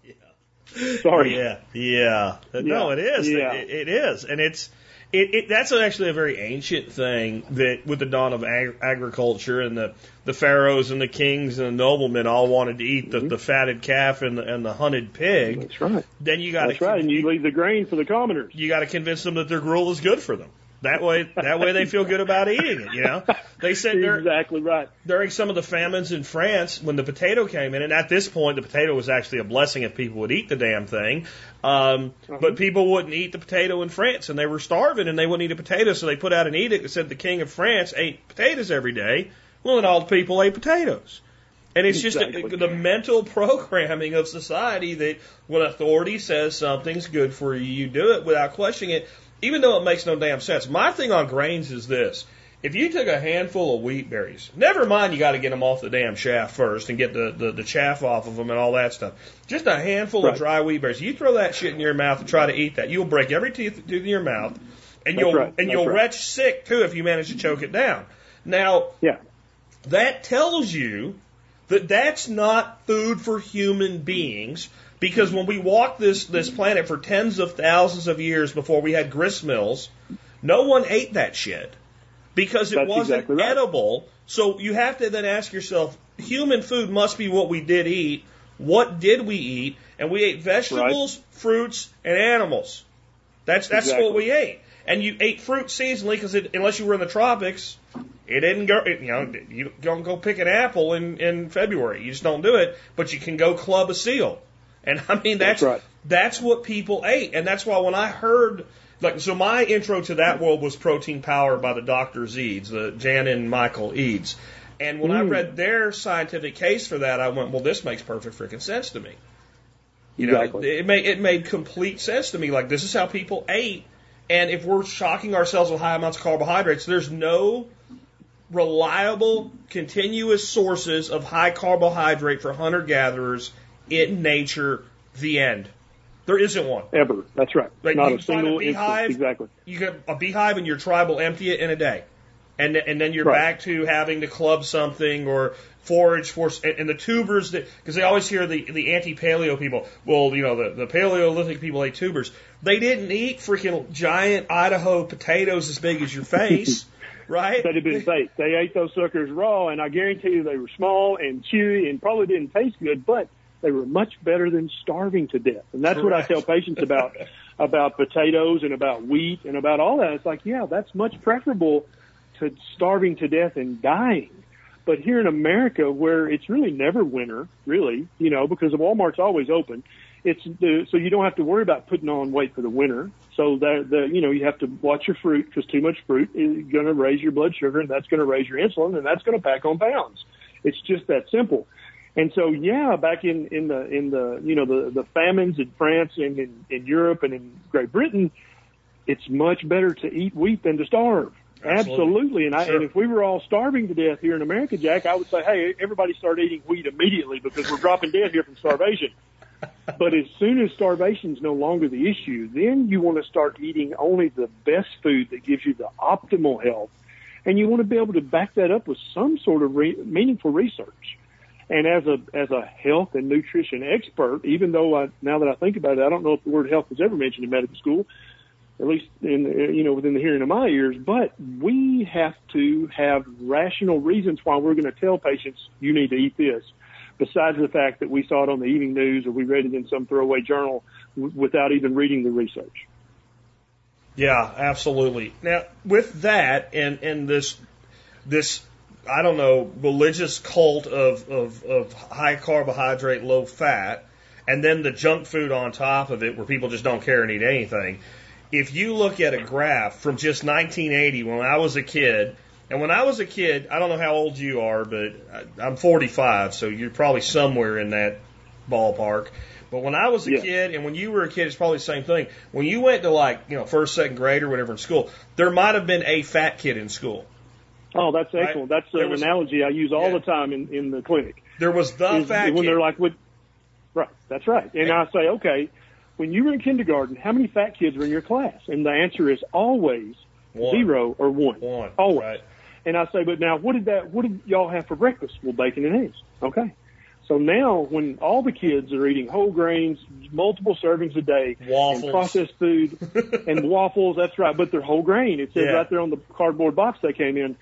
yeah. Sorry. Yeah, yeah. No, Yeah, it is. yeah. It, it is, and it's it, it. That's actually a very ancient thing that, with the dawn of ag- agriculture and the the pharaohs and the kings and the noblemen all wanted to eat the, mm-hmm. the fatted calf and the, and the hunted pig. That's right. Then you got That's to right. And you leave the grain for the commoners. you got to convince them that their gruel is good for them. That way, that way they feel good about eating it. You know, they said during, Exactly right. during some of the famines in France when the potato came in, and at this point the potato was actually a blessing if people would eat the damn thing. Um, But people wouldn't eat the potato in France, and they were starving, and they wouldn't eat a potato, so they put out an edict that said the king of France ate potatoes every day. Well, and all the people ate potatoes. And it's Exactly. just the, the mental programming of society that when authority says something's good for you, you do it without questioning it, even though it makes no damn sense. My thing on grains is this. If you took a handful of wheat berries, never mind you got to get them off the damn shaft first and get the, the, the chaff off of them and all that stuff. Just a handful Right. of dry wheat berries. You throw that shit in your mouth and try to eat that. You'll break every tooth, tooth in your mouth and That's you'll, right. and That's you'll right. retch sick too if you manage to choke it down. Now, Yeah. that tells you that that's not food for human beings because when we walked this this planet for tens of thousands of years before we had grist mills, no one ate that shit because it That's wasn't exactly right. edible. So you have to then ask yourself, human food must be what we did eat. What did we eat? And we ate vegetables, fruits, and animals. That's that's Exactly. what we ate. And you ate fruit seasonally because unless you were in the tropics, it didn't go. It, you know, you don't go pick an apple in in February. You just don't do it. But you can go club a seal. And I mean that's That's right. that's what people ate, and that's why when I heard like so, my intro to that world was Protein Power by the Doctors Eades, the Jan and Michael Eades. And when I Mm. read their scientific case for that, I went, well, this makes perfect freaking sense to me. You know, Exactly. it made it made complete sense to me. Like this is how people ate, and if we're shocking ourselves with high amounts of carbohydrates, there's no reliable, continuous sources of high carbohydrate for hunter gatherers in nature. The end. There isn't one. Ever. That's right. Like, Not a find a beehive, instance. Exactly. You get a beehive and your tribe will empty it in a day, and and then you're Right. back to having to club something or forage for and, and the tubers that because they always hear the the anti paleo people. Well, you know the the Paleolithic people ate tubers. They didn't eat freaking giant Idaho potatoes as big as your face, right? That had been baked. They ate those suckers raw, and I guarantee you they were small and chewy and probably didn't taste good, but they were much better than starving to death. And that's what I tell patients about about potatoes and about wheat and about all that. It's like, yeah, that's much preferable to starving to death and dying. But here in America, where it's really never winter, really, you know, because the Walmart's always open, it's the, so you don't have to worry about putting on weight for the winter. So that the you know you have to watch your fruit because too much fruit is going to raise your blood sugar and that's going to raise your insulin and that's going to pack on pounds. It's just that simple. And so, yeah, back in, in the, in the, you know, the, the famines in France and in, in Europe and in Great Britain, it's much better to eat wheat than to starve. Absolutely. Absolutely. And I, Sure. and if we were all starving to death here in America, Jack, I would say, hey, everybody start eating wheat immediately because we're dropping dead here from starvation. but as soon as starvation is no longer the issue, then you want to start eating only the best food that gives you the optimal health. And you want to be able to back that up with some sort of re- meaningful research. And as a as a health and nutrition expert, even though I, now that I think about it, I don't know if the word health was ever mentioned in medical school, at least in you know within the hearing of my ears. But we have to have rational reasons why we're going to tell patients you need to eat this. Besides the fact that we saw it on the evening news or we read it in some throwaway journal w- without even reading the research. Yeah, absolutely. Now, with that and and this this I don't know religious cult of of, of high carbohydrate, low fat, and then the junk food on top of it, where people just don't care and eat anything. If you look at a graph from just 1980, when I was a kid, and when I was a kid, I don't know how old you are, but I- I'm 45, so you're probably somewhere in that ballpark. But when I was a Yeah. kid, and when you were a kid, it's probably the same thing. When you went to like, you know, first, second grade or whatever in school, there might have been a fat kid in school. Oh, that's Right. excellent. That's There an was- analogy I use all Yeah. the time in in the clinic. There was the is when kid. they're like, what? Right, that's right. And I say, okay, when you were in kindergarten, how many fat kids were in your class? And the answer is always One. zero or one. One. Always. Right. And I say, but now what did that? What did y'all have for breakfast? Well, bacon and eggs. Okay. So now, when all the kids are eating whole grains, multiple servings a day, Waffles. and processed food, and waffles, that's right, but they're whole grain. It says Yeah. right there on the cardboard box they came in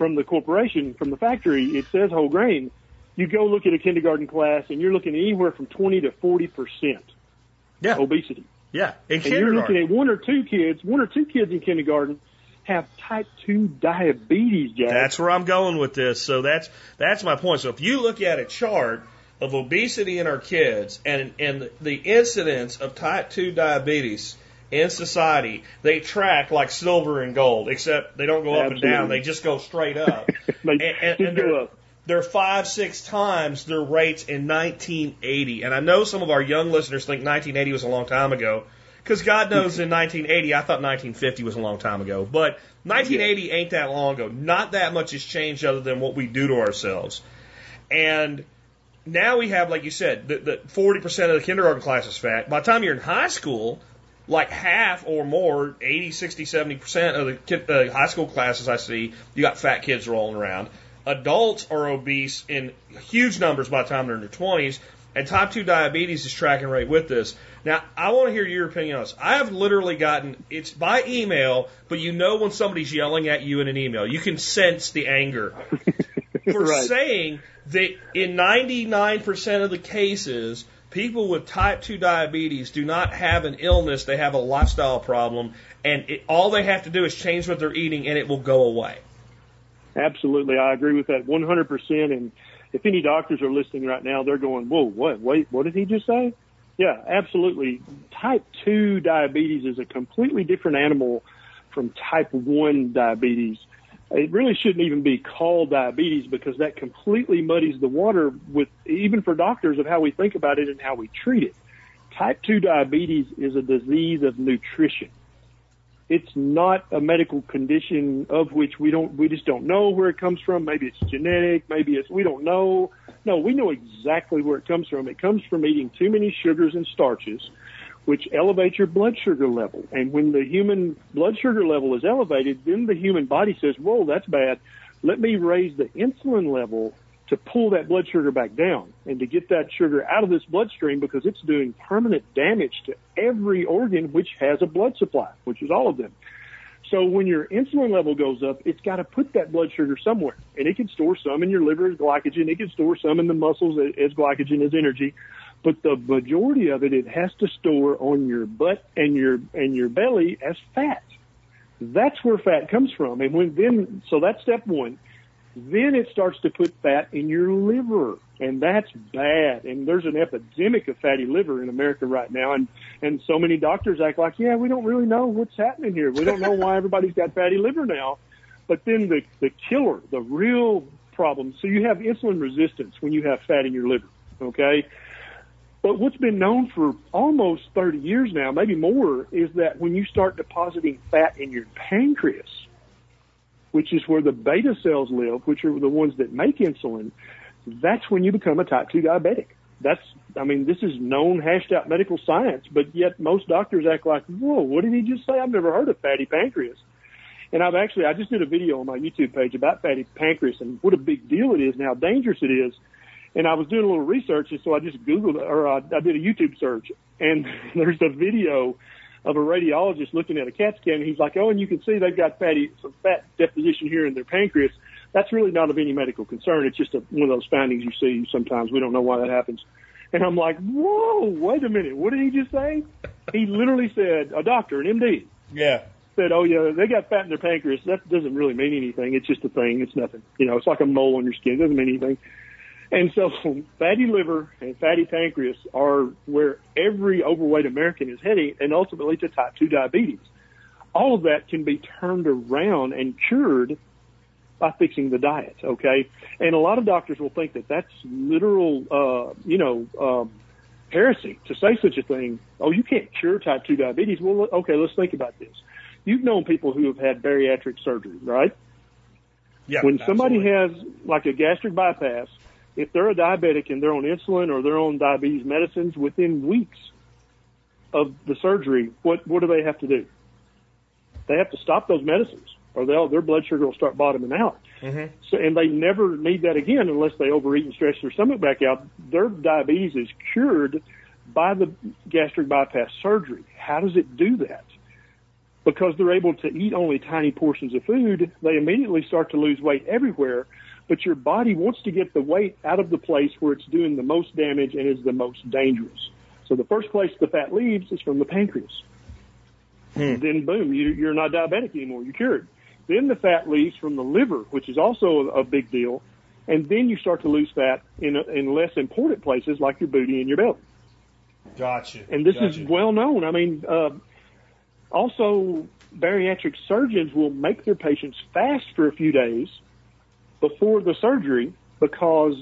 from the corporation, from the factory, it says whole grain. You go look at a kindergarten class, and you're looking at anywhere from 20 to 40 percent Yeah. obesity. Yeah. In And you're looking at one or two kids, one or two kids in kindergarten have type 2 diabetes, Jack. That's where I'm going with this. So that's that's my point. So if you look at a chart of obesity in our kids and and the incidence of type 2 diabetes in society, they track like silver and gold, except they don't go up and down. They just go straight up. They and, and, and they're, up. they're five, six times their rates in 1980. And I know some of our young listeners think 1980 was a long time ago. Because God knows in 1980, I thought 1950 was a long time ago. But 1980 ain't that long ago. Not that much has changed other than what we do to ourselves. And now we have, like you said, the, the 40% of the kindergarten class is fat. By the time you're in high school, like half or more, 80, 60, 70% of the kid, uh, high school classes I see, you got fat kids rolling around. Adults are obese in huge numbers by the time they're in their 20s, and type 2 diabetes is tracking right with this. Now, I want to hear your opinion on this. I have literally gotten, it's by email, but you know when somebody's yelling at you in an email. You can sense the anger for Right. saying that in 99% of the cases, people with type 2 diabetes do not have an illness, they have a lifestyle problem, and it, all they have to do is change what they're eating and it will go away. Absolutely, I agree with that 100%. And if any doctors are listening right now, they're going, "Whoa, what? Wait, what did he just say?" Yeah, absolutely. Type two diabetes is a completely different animal from type one diabetes. It really shouldn't even be called diabetes because that completely muddies the water with even for doctors of how we think about it and how we treat it. Type 2 diabetes is a disease of nutrition. It's not a medical condition of which we don't, we just don't know where it comes from. Maybe it's genetic. Maybe it's, we don't know. No, we know exactly where it comes from. It comes from eating too many sugars and starches, which elevate your blood sugar level. And when the human blood sugar level is elevated, then the human body says, whoa, that's bad. Let me raise the insulin level to pull that blood sugar back down and to get that sugar out of this bloodstream because it's doing permanent damage to every organ which has a blood supply, which is all of them. So when your insulin level goes up, it's got to put that blood sugar somewhere, and it can store some in your liver as glycogen. It can store some in the muscles as glycogen as energy, but the majority of it, it has to store on your butt and your and your belly as fat. That's where fat comes from, and when then so that's step one. Then it starts to put fat in your liver, and that's bad. And there's an epidemic of fatty liver in America right now, and and so many doctors act like, yeah, we don't really know what's happening here. We don't know why everybody's got fatty liver now. But then the the killer, the real problem. So you have insulin resistance when you have fat in your liver. Okay. But what's been known for almost 30 years now, maybe more, is that when you start depositing fat in your pancreas, which is where the beta cells live, which are the ones that make insulin, that's when you become a type 2 diabetic. That's, I mean, this is known, hashed out medical science, but yet most doctors act like, whoa, what did he just say? I've never heard of fatty pancreas. And I've actually, I just did a video on my YouTube page about fatty pancreas and what a big deal it is and how dangerous it is. And I was doing a little research, and so I just Googled or uh, I did a YouTube search, and there's a video of a radiologist looking at a CAT scan. And he's like, "Oh, and you can see they've got fatty some fat deposition here in their pancreas." That's really not of any medical concern. It's just a, one of those findings you see sometimes. We don't know why that happens. And I'm like, "Whoa, wait a minute! What did he just say?" He literally said, "A doctor, an MD." Yeah said, "Oh yeah, they got fat in their pancreas." That doesn't really mean anything. It's just a thing. It's nothing. You know, it's like a mole on your skin. It doesn't mean anything. And so fatty liver and fatty pancreas are where every overweight American is heading and ultimately to type 2 diabetes. All of that can be turned around and cured by fixing the diet, okay? And a lot of doctors will think that that's literal, uh, you know, um, heresy to say such a thing. Oh, you can't cure type 2 diabetes. Well, okay, let's think about this. You've known people who have had bariatric surgery, right? Yeah. When somebody absolutely. has like a gastric bypass, if they're a diabetic and they're on insulin or they're on diabetes medicines within weeks of the surgery, what what do they have to do? They have to stop those medicines, or they'll their blood sugar will start bottoming out. Mhm. So, and they never need that again unless they overeat and stretch their stomach back out. Their diabetes is cured by the gastric bypass surgery. How does it do that? Because they're able to eat only tiny portions of food, they immediately start to lose weight everywhere but your body wants to get the weight out of the place where it's doing the most damage and is the most dangerous. So the first place the fat leaves is from the pancreas. Hmm. Then boom, you, you're not diabetic anymore. You're cured. Then the fat leaves from the liver, which is also a, a big deal. And then you start to lose fat in, in less important places like your booty and your belly. Gotcha. And this gotcha. is well known. I mean, uh, also bariatric surgeons will make their patients fast for a few days before the surgery because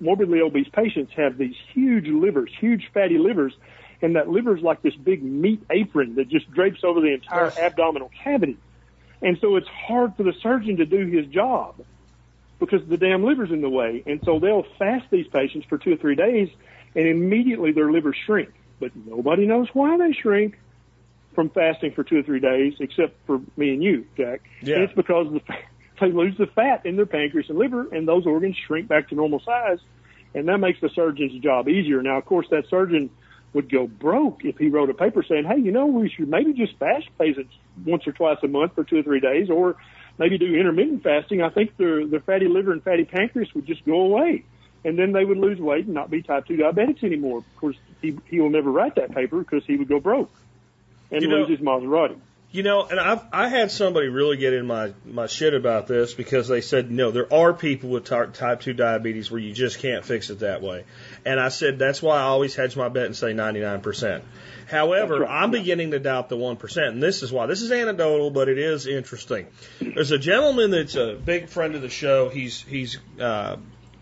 morbidly obese patients have these huge livers, huge fatty livers, and that liver is like this big meat apron that just drapes over the entire Yes. abdominal cavity. And so it's hard for the surgeon to do his job because the damn liver's in the way. And so they'll fast these patients for two or three days and immediately their livers shrink. But nobody knows why they shrink from fasting for two or three days except for me and you, Jack. Yeah. And it's because the, they lose the fat in their pancreas and liver and those organs shrink back to normal size. And that makes the surgeon's job easier. Now, of course, that surgeon would go broke if he wrote a paper saying, hey, you know, we should maybe just fast patients once or twice a month for two or three days or maybe do intermittent fasting. I think their, their fatty liver and fatty pancreas would just go away. And then they would lose weight and not be type 2 diabetics anymore. Of course, he, he will never write that paper because he would go broke and You know- lose his Maserati. You know, and I've I had somebody really get in my my shit about this because they said no, there are people with ty- type two diabetes where you just can't fix it that way, and I said that's why I always hedge my bet and say ninety nine percent. However, right, I'm beginning to doubt the one percent, and this is why. This is anecdotal, but it is interesting. There's a gentleman that's a big friend of the show. He's he's uh,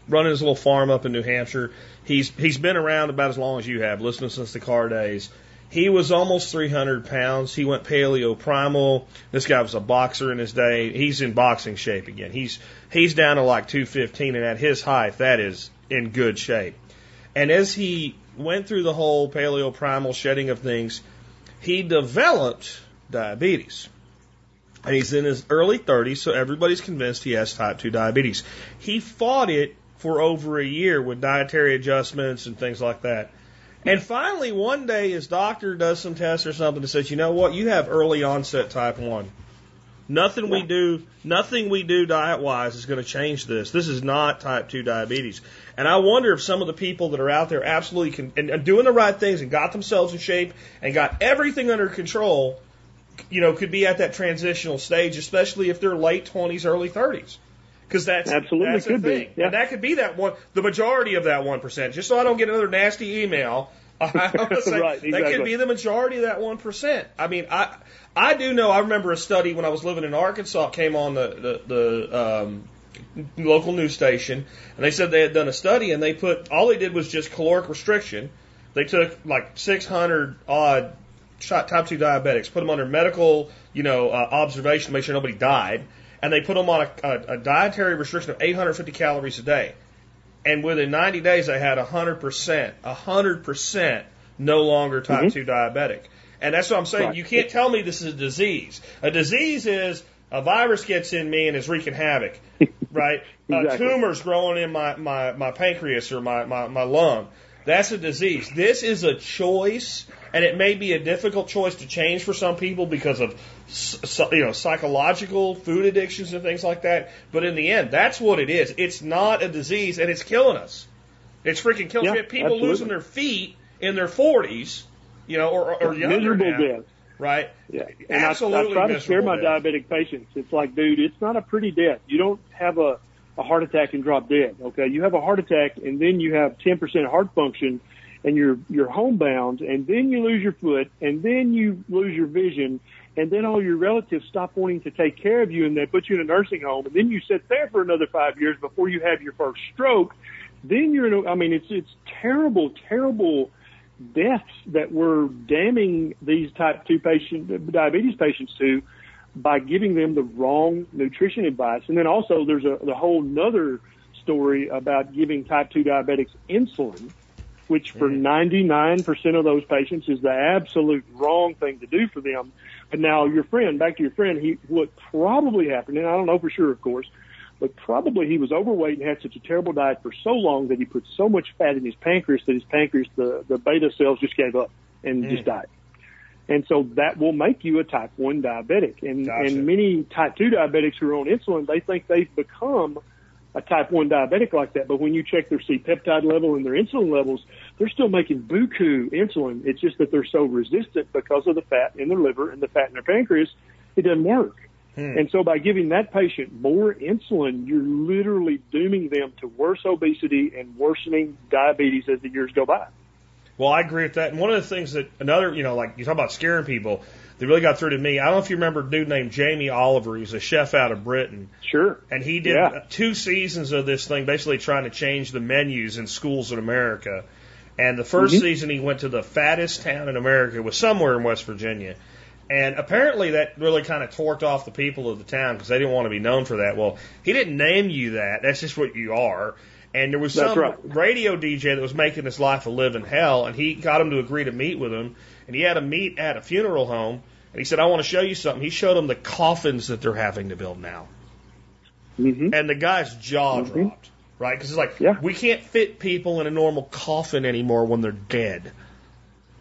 running his little farm up in New Hampshire. He's he's been around about as long as you have, listening since the car days. He was almost 300 pounds. He went paleo primal. This guy was a boxer in his day. He's in boxing shape again. He's he's down to like 215, and at his height, that is in good shape. And as he went through the whole paleo primal shedding of things, he developed diabetes. And he's in his early 30s, so everybody's convinced he has type 2 diabetes. He fought it for over a year with dietary adjustments and things like that. And finally, one day, his doctor does some tests or something and says, you know what, you have early onset type 1. Nothing we do, nothing we do diet wise is going to change this. This is not type 2 diabetes. And I wonder if some of the people that are out there absolutely can, and, and doing the right things and got themselves in shape and got everything under control, you know, could be at that transitional stage, especially if they're late 20s, early 30s. Because that's Absolutely that's could be, thing. yeah. And that could be that one, the majority of that 1%. Just so I don't get another nasty email, I Right, that could be the majority of that 1%. I mean, I, I do know, I remember a study when I was living in Arkansas, it came on the, the, the, um, local news station, and they said they had done a study, and they put all they did was just caloric restriction. They took like 600 odd type 2 diabetics, put them under medical, you know, uh, observation to make sure nobody died, and they put them on a, a, a dietary restriction of 850 calories a day. And within 90 days, they had 100%, 100% no longer type mm-hmm. 2 diabetic. And that's what I'm saying. Right. You can't tell me this is a disease. A disease is a virus gets in me and is wreaking havoc, right? exactly. A tumor's growing in my, my, my pancreas or my, my, my lung. That's a disease. This is a choice, and it may be a difficult choice to change for some people because of you know psychological food addictions and things like that. But in the end, that's what it is. It's not a disease, and it's killing us. It's freaking killing yeah, people absolutely. losing their feet in their 40s, you know, or, or younger miserable now, death. Right? Yeah. And Absolutely I, I try to scare my death. diabetic patients. It's like, dude, it's not a pretty death. You don't have a a heart attack and drop dead. Okay, you have a heart attack and then you have 10% heart function, and you're you're homebound, and then you lose your foot, and then you lose your vision, and then all your relatives stop wanting to take care of you, and they put you in a nursing home, and then you sit there for another five years before you have your first stroke. Then you're in. A, I mean, it's it's terrible, terrible deaths that we're damning these type two patient diabetes patients to by giving them the wrong nutrition advice. And then also there's a the whole nother story about giving type 2 diabetics insulin, which for mm. 99% of those patients is the absolute wrong thing to do for them. But now your friend, back to your friend, he, what probably happened, and I don't know for sure, of course, but probably he was overweight and had such a terrible diet for so long that he put so much fat in his pancreas that his pancreas, the, the beta cells just gave up and mm. just died. And so that will make you a type 1 diabetic. And, gotcha. and many type 2 diabetics who are on insulin, they think they've become a type 1 diabetic like that. But when you check their C-peptide level and their insulin levels, they're still making buku insulin. It's just that they're so resistant because of the fat in their liver and the fat in their pancreas, it doesn't work. Hmm. And so by giving that patient more insulin, you're literally dooming them to worse obesity and worsening diabetes as the years go by. Well, I agree with that. And one of the things that another, you know, like you talk about scaring people, that really got through to me. I don't know if you remember a dude named Jamie Oliver. He's a chef out of Britain. Sure. And he did yeah. two seasons of this thing, basically trying to change the menus in schools in America. And the 1st mm-hmm. season, he went to the fattest town in America. It was somewhere in West Virginia. And apparently that really kind of torqued off the people of the town because they didn't want to be known for that. Well, he didn't name you that. That's just what you are. And there was some right. radio DJ that was making his life a living hell, and he got him to agree to meet with him. And he had a meet at a funeral home, and he said, "I want to show you something." He showed him the coffins that they're having to build now, mm-hmm. and the guy's jaw mm-hmm. dropped, right? Because it's like yeah. we can't fit people in a normal coffin anymore when they're dead,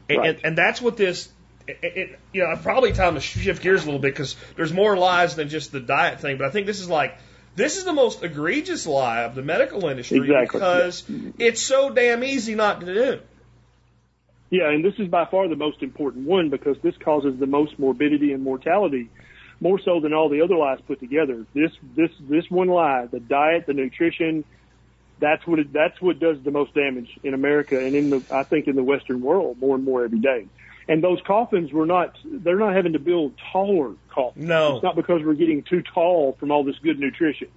and, right. and, and that's what this. It, it, you know, it's probably time to shift gears a little bit because there's more lies than just the diet thing. But I think this is like this is the most egregious lie of the medical industry exactly. because yeah. it's so damn easy not to do. Yeah, and this is by far the most important one because this causes the most morbidity and mortality, more so than all the other lies put together. This this this one lie, the diet, the nutrition, that's what it, that's what does the most damage in America and in the I think in the Western world more and more every day. And those coffins were not, they're not having to build taller coffins. No. It's not because we're getting too tall from all this good nutrition.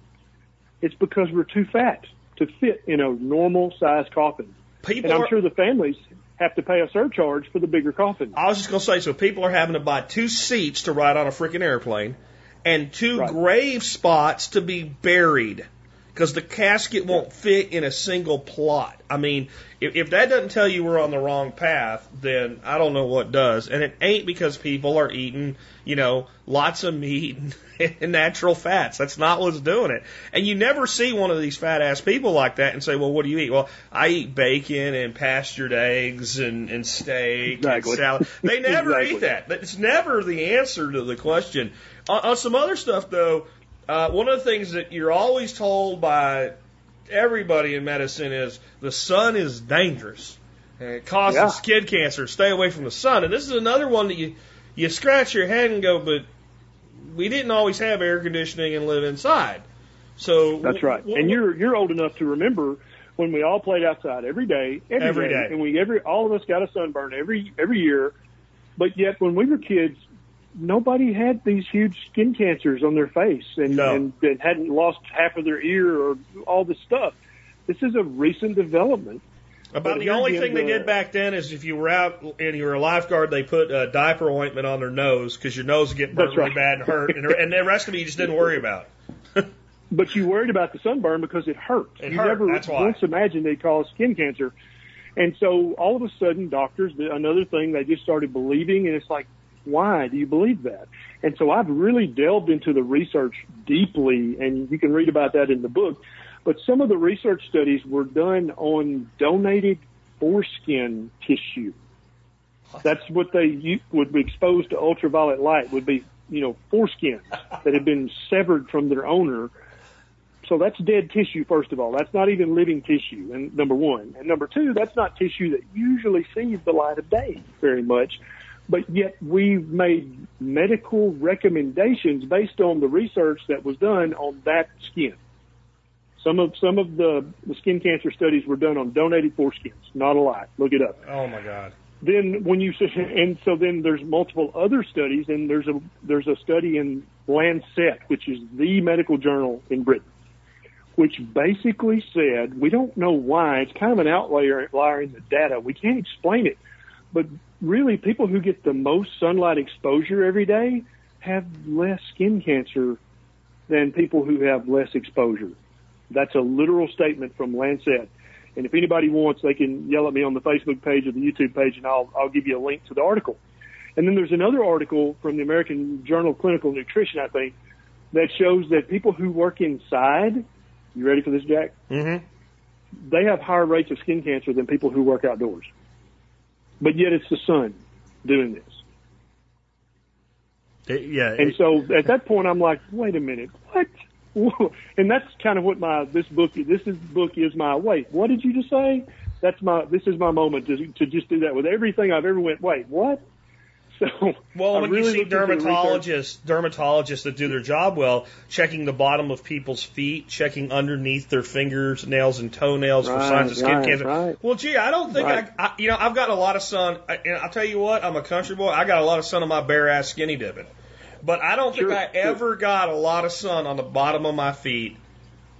It's because we're too fat to fit in a normal size coffin. People and I'm are, sure the families have to pay a surcharge for the bigger coffin. I was just going to say, so people are having to buy two seats to ride on a freaking airplane and two right. grave spots to be buried because the casket won't fit in a single plot. I mean, if, if that doesn't tell you we're on the wrong path, then I don't know what does. And it ain't because people are eating, you know, lots of meat and natural fats. That's not what's doing it. And you never see one of these fat ass people like that and say, well, what do you eat? Well, I eat bacon and pastured eggs and, and steak exactly. and salad. They never exactly. eat that. But it's never the answer to the question. On, on some other stuff, though, uh, one of the things that you're always told by everybody in medicine is the sun is dangerous and it causes yeah. skin cancer. Stay away from the sun. And this is another one that you you scratch your head and go, but we didn't always have air conditioning and live inside. So that's right. And you're you're old enough to remember when we all played outside every day, every, every day, day, and we every all of us got a sunburn every every year. But yet, when we were kids, nobody had these huge skin cancers on their face and, No. and, and hadn't lost half of their ear or all this stuff. This is a recent development. About But the only thing they uh, did back then is if you were out and you were a lifeguard, they put a diaper ointment on their nose because your nose would get burned That's really bad and hurt, and, and the rest of it you just didn't worry about. But you worried about the sunburn because it hurt. It you hurt, never that's why. once imagined it caused skin cancer. And so all of a sudden, doctors, another thing, they just started believing, and it's like, why do you believe that? And so I've really delved into the research deeply, and you can read about that in the book. But some of the research studies were done on donated foreskin tissue. That's what they would be exposed to ultraviolet light would be, you know, foreskins that had been severed from their owner. So that's dead tissue, first of all. That's not even living tissue, and number one. And number two, that's not tissue that usually sees the light of day very much. But yet we've made medical recommendations based on the research that was done on that skin. Some of some of the, the skin cancer studies were done on donated foreskins. Not a lot. Look it up Oh my God! then when you and so then there's multiple other studies and there's a there's a study in Lancet which is the medical journal in Britain which basically said we don't know why it's kind of an outlier outlier in the data we can't explain it but really people who get the most sunlight exposure every day have less skin cancer than people who have less exposure that's a literal statement from Lancet and if anybody wants, they can yell at me on the Facebook page or the YouTube page, and I'll I'll give you a link to the article. And then there's another article from the American Journal of Clinical Nutrition, I think, that shows that people who work inside, you ready for this, Jack? Mm-hmm. They have higher rates of skin cancer than people who work outdoors. But yet it's the sun doing this. yeah. And it- so at that point, I'm like, wait a minute, what? And that's kind of what my this book this is book is my wait. What did you just say? That's my this is my moment to to just do that with everything I've ever went. Wait, what? So Well, I when really you see looked into the research. dermatologists, dermatologists that do their job well, checking the bottom of people's feet, checking underneath their fingers, nails, and toenails for signs of skin right, cancer. right. Well, gee, I don't think Right. I, I, you know, I've got a lot of sun. I, and I'll tell you what, I'm a country boy. I got a lot of sun on my bare ass skinny dipping, but I don't think Sure, I sure. ever got a lot of sun on the bottom of my feet.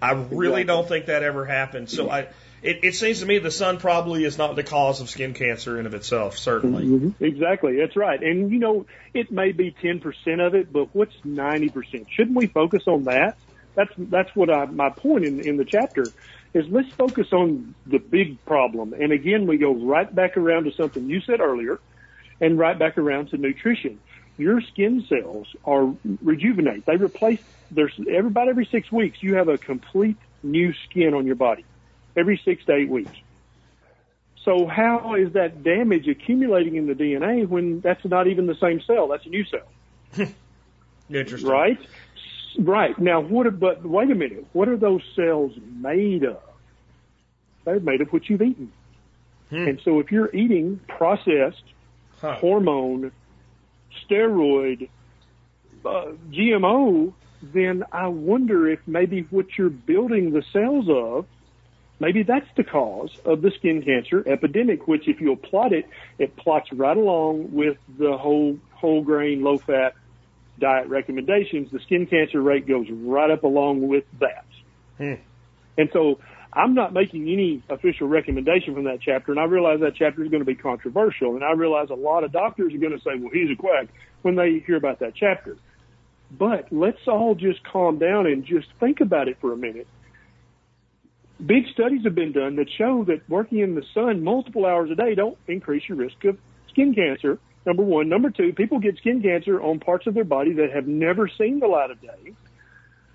I really Exactly. don't think that ever happened. So I, it, it seems to me the sun probably is not the cause of skin cancer in of itself. Certainly. Mhm. Exactly, that's right. And you know, it may be ten percent of it, but what's ninety percent? Shouldn't we focus on that? That's that's what I, my point in in the chapter is. Let's focus on the big problem. And again, we go right back around to something you said earlier, and right back around to nutrition. Your skin cells are rejuvenate. They replace. There's every about every six weeks you have a complete new skin on your body. Every six to eight weeks. So how is that damage accumulating in the DNA when that's not even the same cell? That's a new cell, Interesting. right? Right. Now, what? But wait a minute. What are those cells made of? They're made of what you've eaten. Hmm. And so, if you're eating processed Huh. hormone, steroid, uh, GMO, then I wonder if maybe what you're building the cells of, maybe that's the cause of the skin cancer epidemic, which if you'll plot it, it plots right along with the whole whole grain, low fat diet recommendations. The skin cancer rate goes right up along with that. Hmm. And so I'm not making any official recommendation from that chapter, and I realize that chapter is going to be controversial, and I realize a lot of doctors are going to say, well, he's a quack when they hear about that chapter. But let's all just calm down and just think about it for a minute. Big studies have been done that show that working in the sun multiple hours a day don't increase your risk of skin cancer. Number one. Number two, people get skin cancer on parts of their body that have never seen the light of day.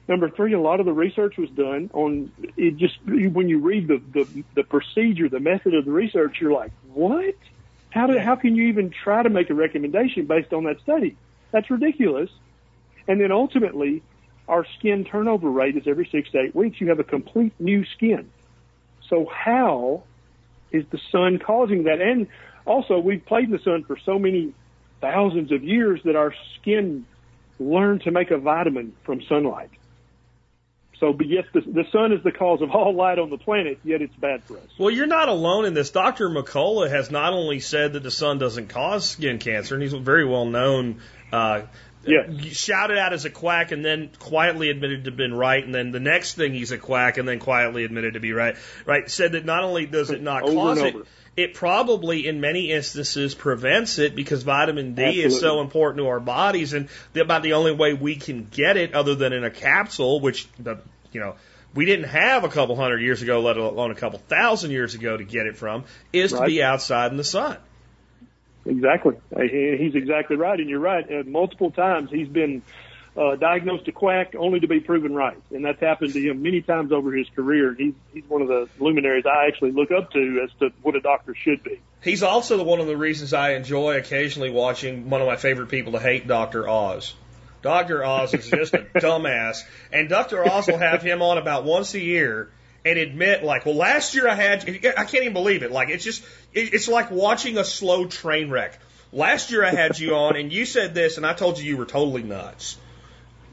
Number three, a lot of the research was done on it. Just when you read the the, the procedure, the method of the research, you're like, what? How do how can you even try to make a recommendation based on that study? That's ridiculous. And then ultimately, our skin turnover rate is every six to eight weeks. You have a complete new skin. So how is the sun causing that? And also, we've played in the sun for so many thousands of years that our skin learned to make a vitamin from sunlight. So, but yes, the, the sun is the cause of all light on the planet, yet it's bad for us. Well, you're not alone in this. Dr. Mercola has not only said that the sun doesn't cause skin cancer, and he's a very well known. Uh, Yes. shouted out as a quack and then quietly admitted to been right, and then the next thing he's a quack and then quietly admitted to be right. Right? Said that not only does it not cause it, it probably in many instances prevents it because vitamin D is so important to our bodies, and the, about the only way we can get it other than in a capsule, which the you know. We didn't have a couple hundred years ago, let alone a couple thousand years ago, to get it from, is to be outside in the sun. Exactly. He's exactly right, and you're right. Uh, multiple times he's been uh, diagnosed a quack only to be proven right, and that's happened to him many times over his career. He's he's one of the luminaries I actually look up to as to what a doctor should be. He's also one of the reasons I enjoy occasionally watching one of my favorite people to hate, Dr. Oz. Dr. Oz is just a dumbass, and Dr. Oz will have him on about once a year and admit, like, well, last year I had, I can't even believe it. Like, it's just, it's like watching a slow train wreck. Last year I had you on, and you said this, and I told you you were totally nuts.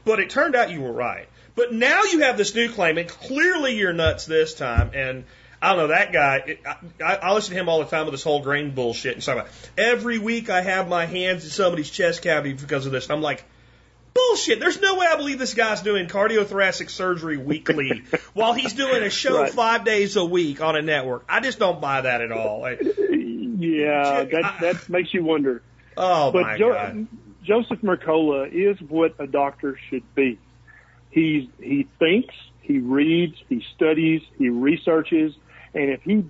But it turned out you were right. But now you have this new claim, and clearly you're nuts this time. And I don't know that guy. It, I, I listen to him all the time with this whole grain bullshit and stuff. Every week I have my hands in somebody's chest cavity because of this. I'm like, bullshit. There's no way I believe this guy's doing cardiothoracic surgery weekly while he's doing a show Right. five days a week on a network. I just don't buy that at all. Like, Yeah, that that makes you wonder. oh But my jo- god. Joseph Mercola is what a doctor should be. He's he thinks, he reads, he studies, he researches, and if he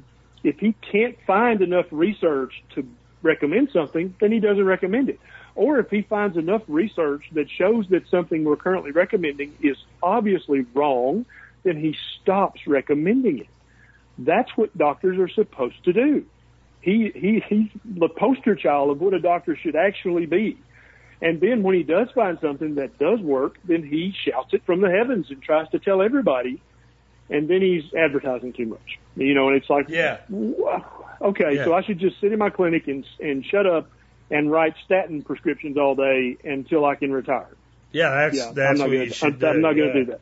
if he can't find enough research to recommend something, then he doesn't recommend it. Or if he finds enough research that shows that something we're currently recommending is obviously wrong, then he stops recommending it. That's what doctors are supposed to do. He he he's the poster child of what a doctor should actually be. And then when he does find something that does work, then he shouts it from the heavens and tries to tell everybody. And then he's advertising too much, you know. And it's like, Yeah. "Wha- okay, Yeah. so I should just sit in my clinic and and shut up and write statin prescriptions all day until I can retire. Yeah, that's Yeah, that's I'm not what gonna, you should I'm, do. I'm not going yeah. to do that.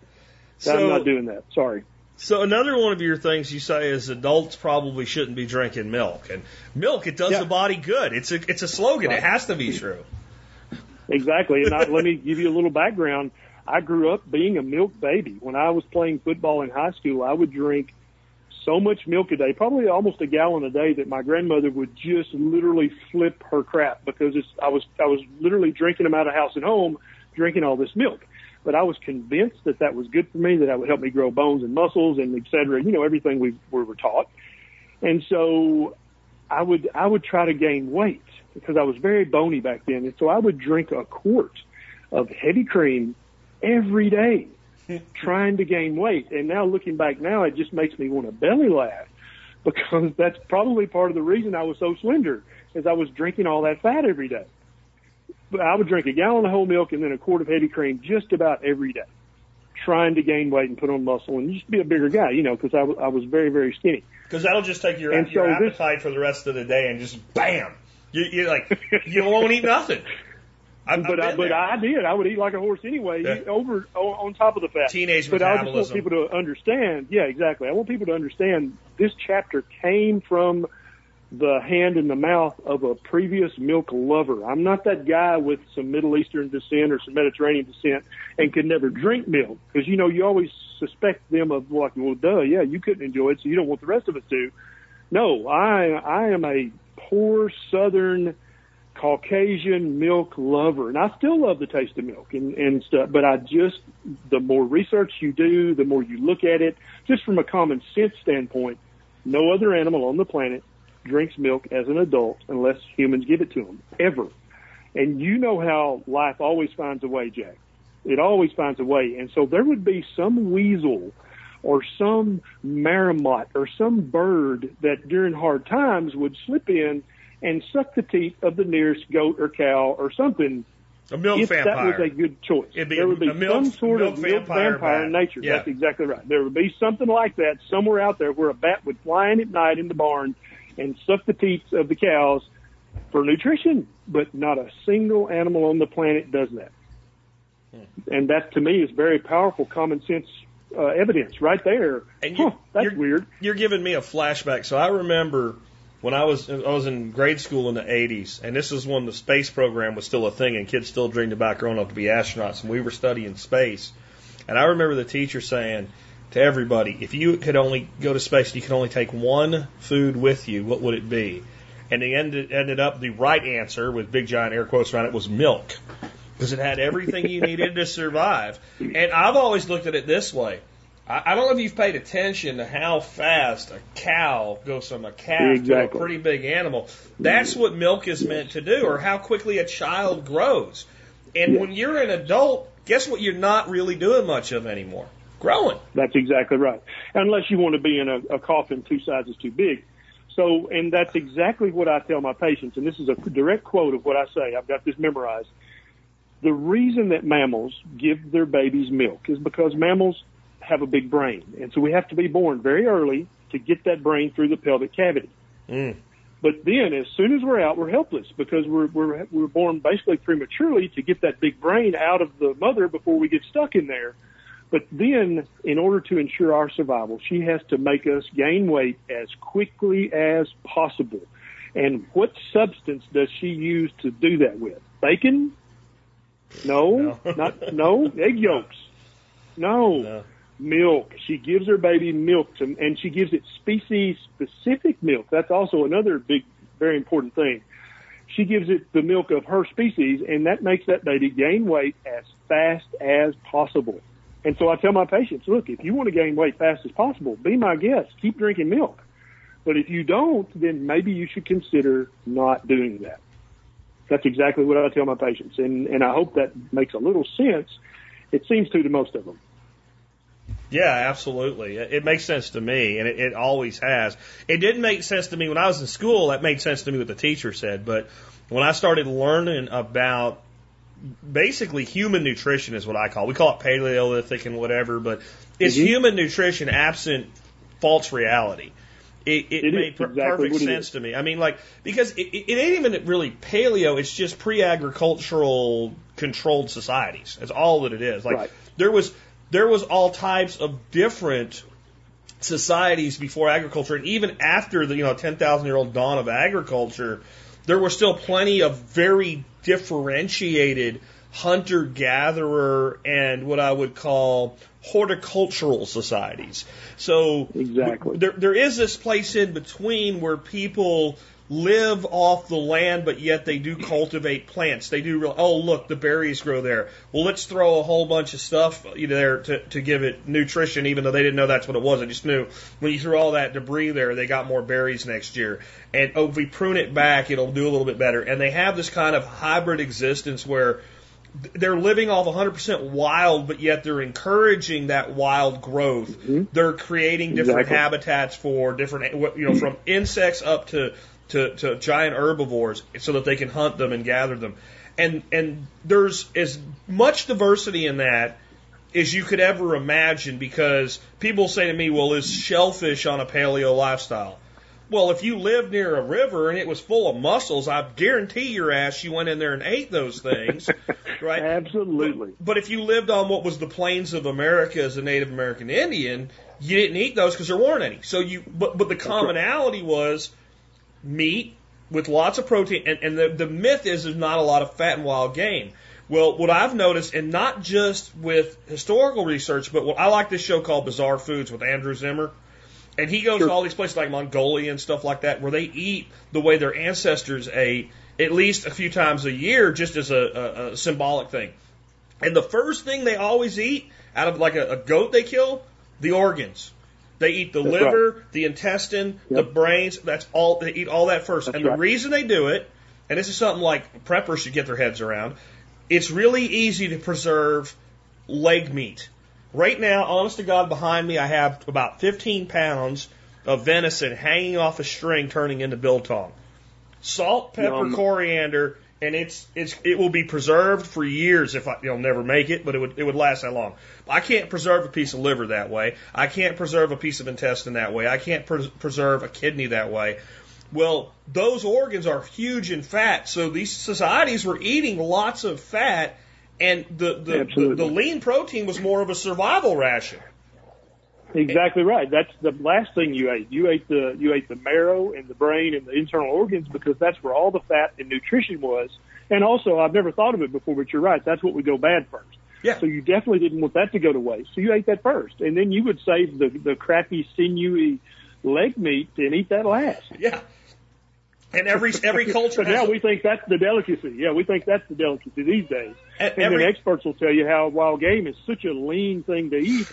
So, I'm not doing that. Sorry. So another one of your things you say is adults probably shouldn't be drinking milk, and milk it does Yeah. the body good. It's a it's a slogan. It has to be true. Exactly. And I, let me give you a little background. I grew up being a milk baby. When I was playing football in high school, I would drink so much milk a day, probably almost a gallon a day, that my grandmother would just literally flip her crap because it's, I was I was literally drinking them out of house and home, drinking all this milk. But I was convinced that that was good for me, that that would help me grow bones and muscles and et cetera. You know everything we, we were taught. And so I would I would try to gain weight because I was very bony back then, and so I would drink a quart of heavy cream every day, trying to gain weight. And now looking back now, it just makes me want to belly laugh because that's probably part of the reason I was so slender, is I was drinking all that fat every day. But I would drink a gallon of whole milk and then a quart of heavy cream just about every day, trying to gain weight and put on muscle and just be a bigger guy, you know, because I, w- I was very very skinny. Because that'll just take your And your so this- appetite for the rest of the day and just bam, you you're like you won't eat nothing. I've, but I, but there. I did. I would eat like a horse anyway, Yeah. over on, on top of the fat. Teenage but I just want people to understand. Yeah, exactly. I want people to understand this chapter came from the hand in the mouth of a previous milk lover. I'm not that guy with some Middle Eastern descent or some Mediterranean descent and could never drink milk because you know you always suspect them of like, well, duh, yeah, you couldn't enjoy it, so you don't want the rest of us to. No, I I am a poor Southern Caucasian milk lover, and I still love the taste of milk and, and stuff. But I just, the more research you do, the more you look at it, just from a common sense standpoint, no other animal on the planet drinks milk as an adult unless humans give it to them ever. And you know how life always finds a way, Jack. It always finds a way. And so there would be some weasel or some marmot or some bird that during hard times would slip in and suck the teeth of the nearest goat or cow or something a milk if vampire. that was a good choice. It'd be there would be milk- some sort milk of milk vampire vampire, in nature. Yeah. That's exactly right. There would be something like that somewhere out there where a bat would fly in at night in the barn and suck the teeth of the cows for nutrition, but not a single animal on the planet does that. Hmm. And that to me is very powerful common sense uh, evidence right there. And you, huh, that's you're, weird. You're giving me a flashback. So I remember when I was I was in grade school in the 80s, and this is when the space program was still a thing, and kids still dreamed about growing up to be astronauts, and we were studying space. And I remember the teacher saying to everybody, if you could only go to space, you could only take one food with you, what would it be? And it ended, ended up the right answer with big giant air quotes around it was milk because it had everything you needed to survive. And I've always looked at it this way. I, I don't know if you've paid attention to how fast a cow goes from a calf Exactly. to a pretty big animal. That's what milk is meant to do, or how quickly a child grows. And when you're an adult, guess what you're not really doing much of anymore? Growing. That's exactly right. Unless you want to be in a, a coffin two sizes too big. So, and that's exactly what I tell my patients. And this is a direct quote of what I say. I've got this memorized. The reason that mammals give their babies milk is because mammals have a big brain. And so we have to be born very early to get that brain through the pelvic cavity. Mm. But then, as soon as we're out, we're helpless because we're we're we're born basically prematurely to get that big brain out of the mother before we get stuck in there. But then, in order to ensure our survival, she has to make us gain weight as quickly as possible. And what substance does she use to do that with? Bacon? No, No. not no. Egg yolks? No No. Milk. She gives her baby milk, to, and she gives it species specific milk. That's also another big, very important thing. She gives it the milk of her species, and that makes that baby gain weight as fast as possible. And so I tell my patients, look, if you want to gain weight fast as possible, be my guest. Keep drinking milk. But if you don't, then maybe you should consider not doing that. That's exactly what I tell my patients, and and I hope that makes a little sense. It seems to to most of them. Yeah, absolutely. It, makes sense to me, and it, it always has. It didn't make sense to me when I was in school. That made sense to me what the teacher said, but when I started learning about basically human nutrition is what I call. it. We call it Paleolithic and whatever, but it's Mhm. human nutrition absent false reality. It, it, It made per- exactly perfect sense to me. I mean, like because it, it it ain't even really paleo. It's just pre-agricultural controlled societies. That's all that it is. Like Right. there was there was all types of different societies before agriculture, and even after the you know ten thousand year old dawn of agriculture, there were still plenty of very differentiated hunter gatherer and what I would call horticultural societies. So Exactly. there, there is this place in between where people live off the land, but yet they do cultivate plants. They do real, oh, look, the berries grow there. Well, let's throw a whole bunch of stuff there to, to give it nutrition, even though they didn't know that's what it was. I just knew when you threw all that debris there, they got more berries next year. And oh, if we prune it back, it'll do a little bit better. And they have this kind of hybrid existence where they're living off 100% wild, but yet they're encouraging that wild growth. Mm-hmm. They're creating different Exactly. habitats for different, you know, from insects up to, to, to giant herbivores so that they can hunt them and gather them. And, and there's as much diversity in that as you could ever imagine because people say to me, well, is shellfish on a paleo lifestyle? Well, if you lived near a river and it was full of mussels, I guarantee your ass you went in there and ate those things, right? Absolutely. But if you lived on what was the plains of America as a Native American Indian, you didn't eat those because there weren't any. So you, but but the commonality was meat with lots of protein, and, and the the myth is there's not a lot of fat in wild game. Well, what I've noticed, and not just with historical research, but what I like this show called Bizarre Foods with Andrew Zimmern. And he goes Sure. to all these places like Mongolia and stuff like that where they eat the way their ancestors ate at least a few times a year just as a, a, a symbolic thing. And the first thing they always eat out of like a, a goat they kill, the organs. They eat the That's liver, the intestine, the brains. That's all. They eat all that first. That's and the reason they do it, and this is something like preppers should get their heads around, it's really easy to preserve leg meat. Right now, honest to God, behind me, I have about 15 pounds of venison hanging off a string, turning into biltong. Salt, pepper, Yum. coriander, and it's it's it will be preserved for years if I you'll never make it, but it would it would last that long. I can't preserve a piece of liver that way. I can't preserve a piece of intestine that way. I can't pres preserve a kidney that way. Well, those organs are huge in fat, so these societies were eating lots of fat, and the the, the, the lean protein was more of a survival ration. Exactly right. That's the last thing you ate. You ate the you ate the marrow and the brain and the internal organs because that's where all the fat and nutrition was. And also, I've never thought of it before, but you're right. That's what would go bad first. Yeah. So you definitely didn't want that to go to waste. So you ate that first, and then you would save the the crappy sinewy leg meat and eat that last. Yeah. And every every culture. But now has- we think that's the delicacy. Yeah, we think that's the delicacy these days. And And every- then experts will tell you how wild game is such a lean thing to eat.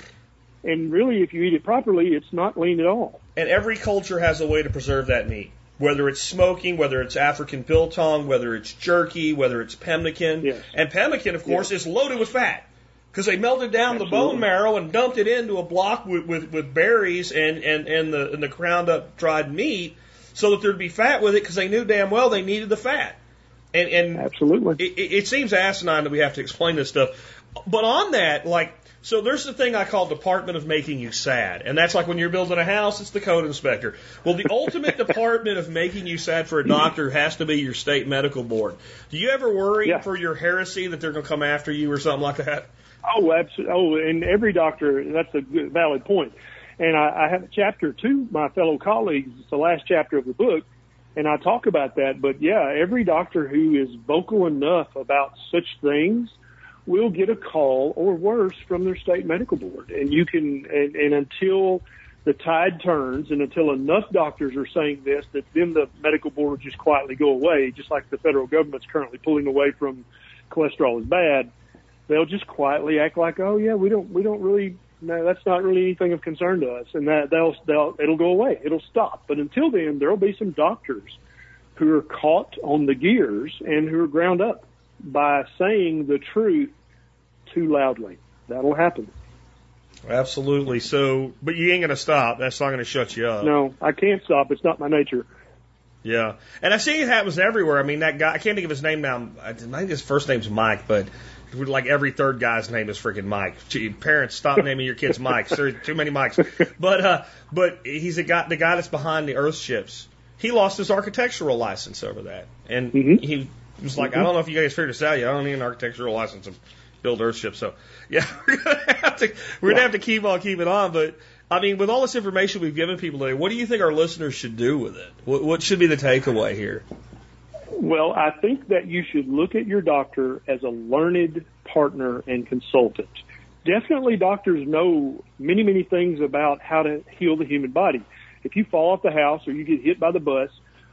And really, if you eat it properly, it's not lean at all. And every culture has a way to preserve that meat. Whether it's smoking, whether it's African biltong, whether it's jerky, whether it's pemmican. Yes. And pemmican, of course, is loaded with fat. Because they melted down the bone marrow and dumped it into a block with, with, with berries and, and, and, the, and the ground up dried meat so that there'd be fat with it because they knew damn well they needed the fat. And, and Absolutely. it, it seems asinine that we have to explain this stuff. But on that, like, so there's the thing I call Department of Making You Sad. And that's like when you're building a house, it's the code inspector. Well, the ultimate department of making you sad for a doctor has to be your state medical board. Do you ever worry Yeah. for your heresy that they're going to come after you or something like that? Oh, absolutely. Oh, and every doctor, that's a good, valid point. And I, I have a chapter to my fellow colleagues. It's the last chapter of the book. And I talk about that. But yeah, every doctor who is vocal enough about such things will get a call or worse from their state medical board. And you can, and, and until the tide turns and until enough doctors are saying this, that then the medical board will just quietly go away, just like the federal government's currently pulling away from cholesterol is bad they'll just quietly act like, oh yeah, we don't, we don't really, no, that's not really anything of concern to us, and that they'll, they'll, it'll go away, it'll stop. But until then, there'll be some doctors who are caught on the gears and who are ground up by saying the truth too loudly. That'll happen. Absolutely. So, but you ain't going to stop. That's not going to shut you up. No, I can't stop. It's not my nature. Yeah, and I see it happens everywhere. I mean, that guy, I can't think of his name now. I think his first name's Mike, but like every third guy's name is freaking Mike. Gee, Parents, stop naming your kids Mike. There's too many Mikes. But, uh, but he's a guy, the guy that's behind the Earth ships. He lost his architectural license over that. And Mhm. he was like, I don't know if you guys figured this out yet. I don't need an architectural license to build Earth ships. So, yeah, we're gonna have to, we're gonna have to keep on keeping on. But, I mean, with all this information we've given people today, what do you think our listeners should do with it? What, what should be the takeaway here? Well, I think that you should look at your doctor as a learned partner and consultant. Definitely doctors know many, many things about how to heal the human body. If you fall off the house or you get hit by the bus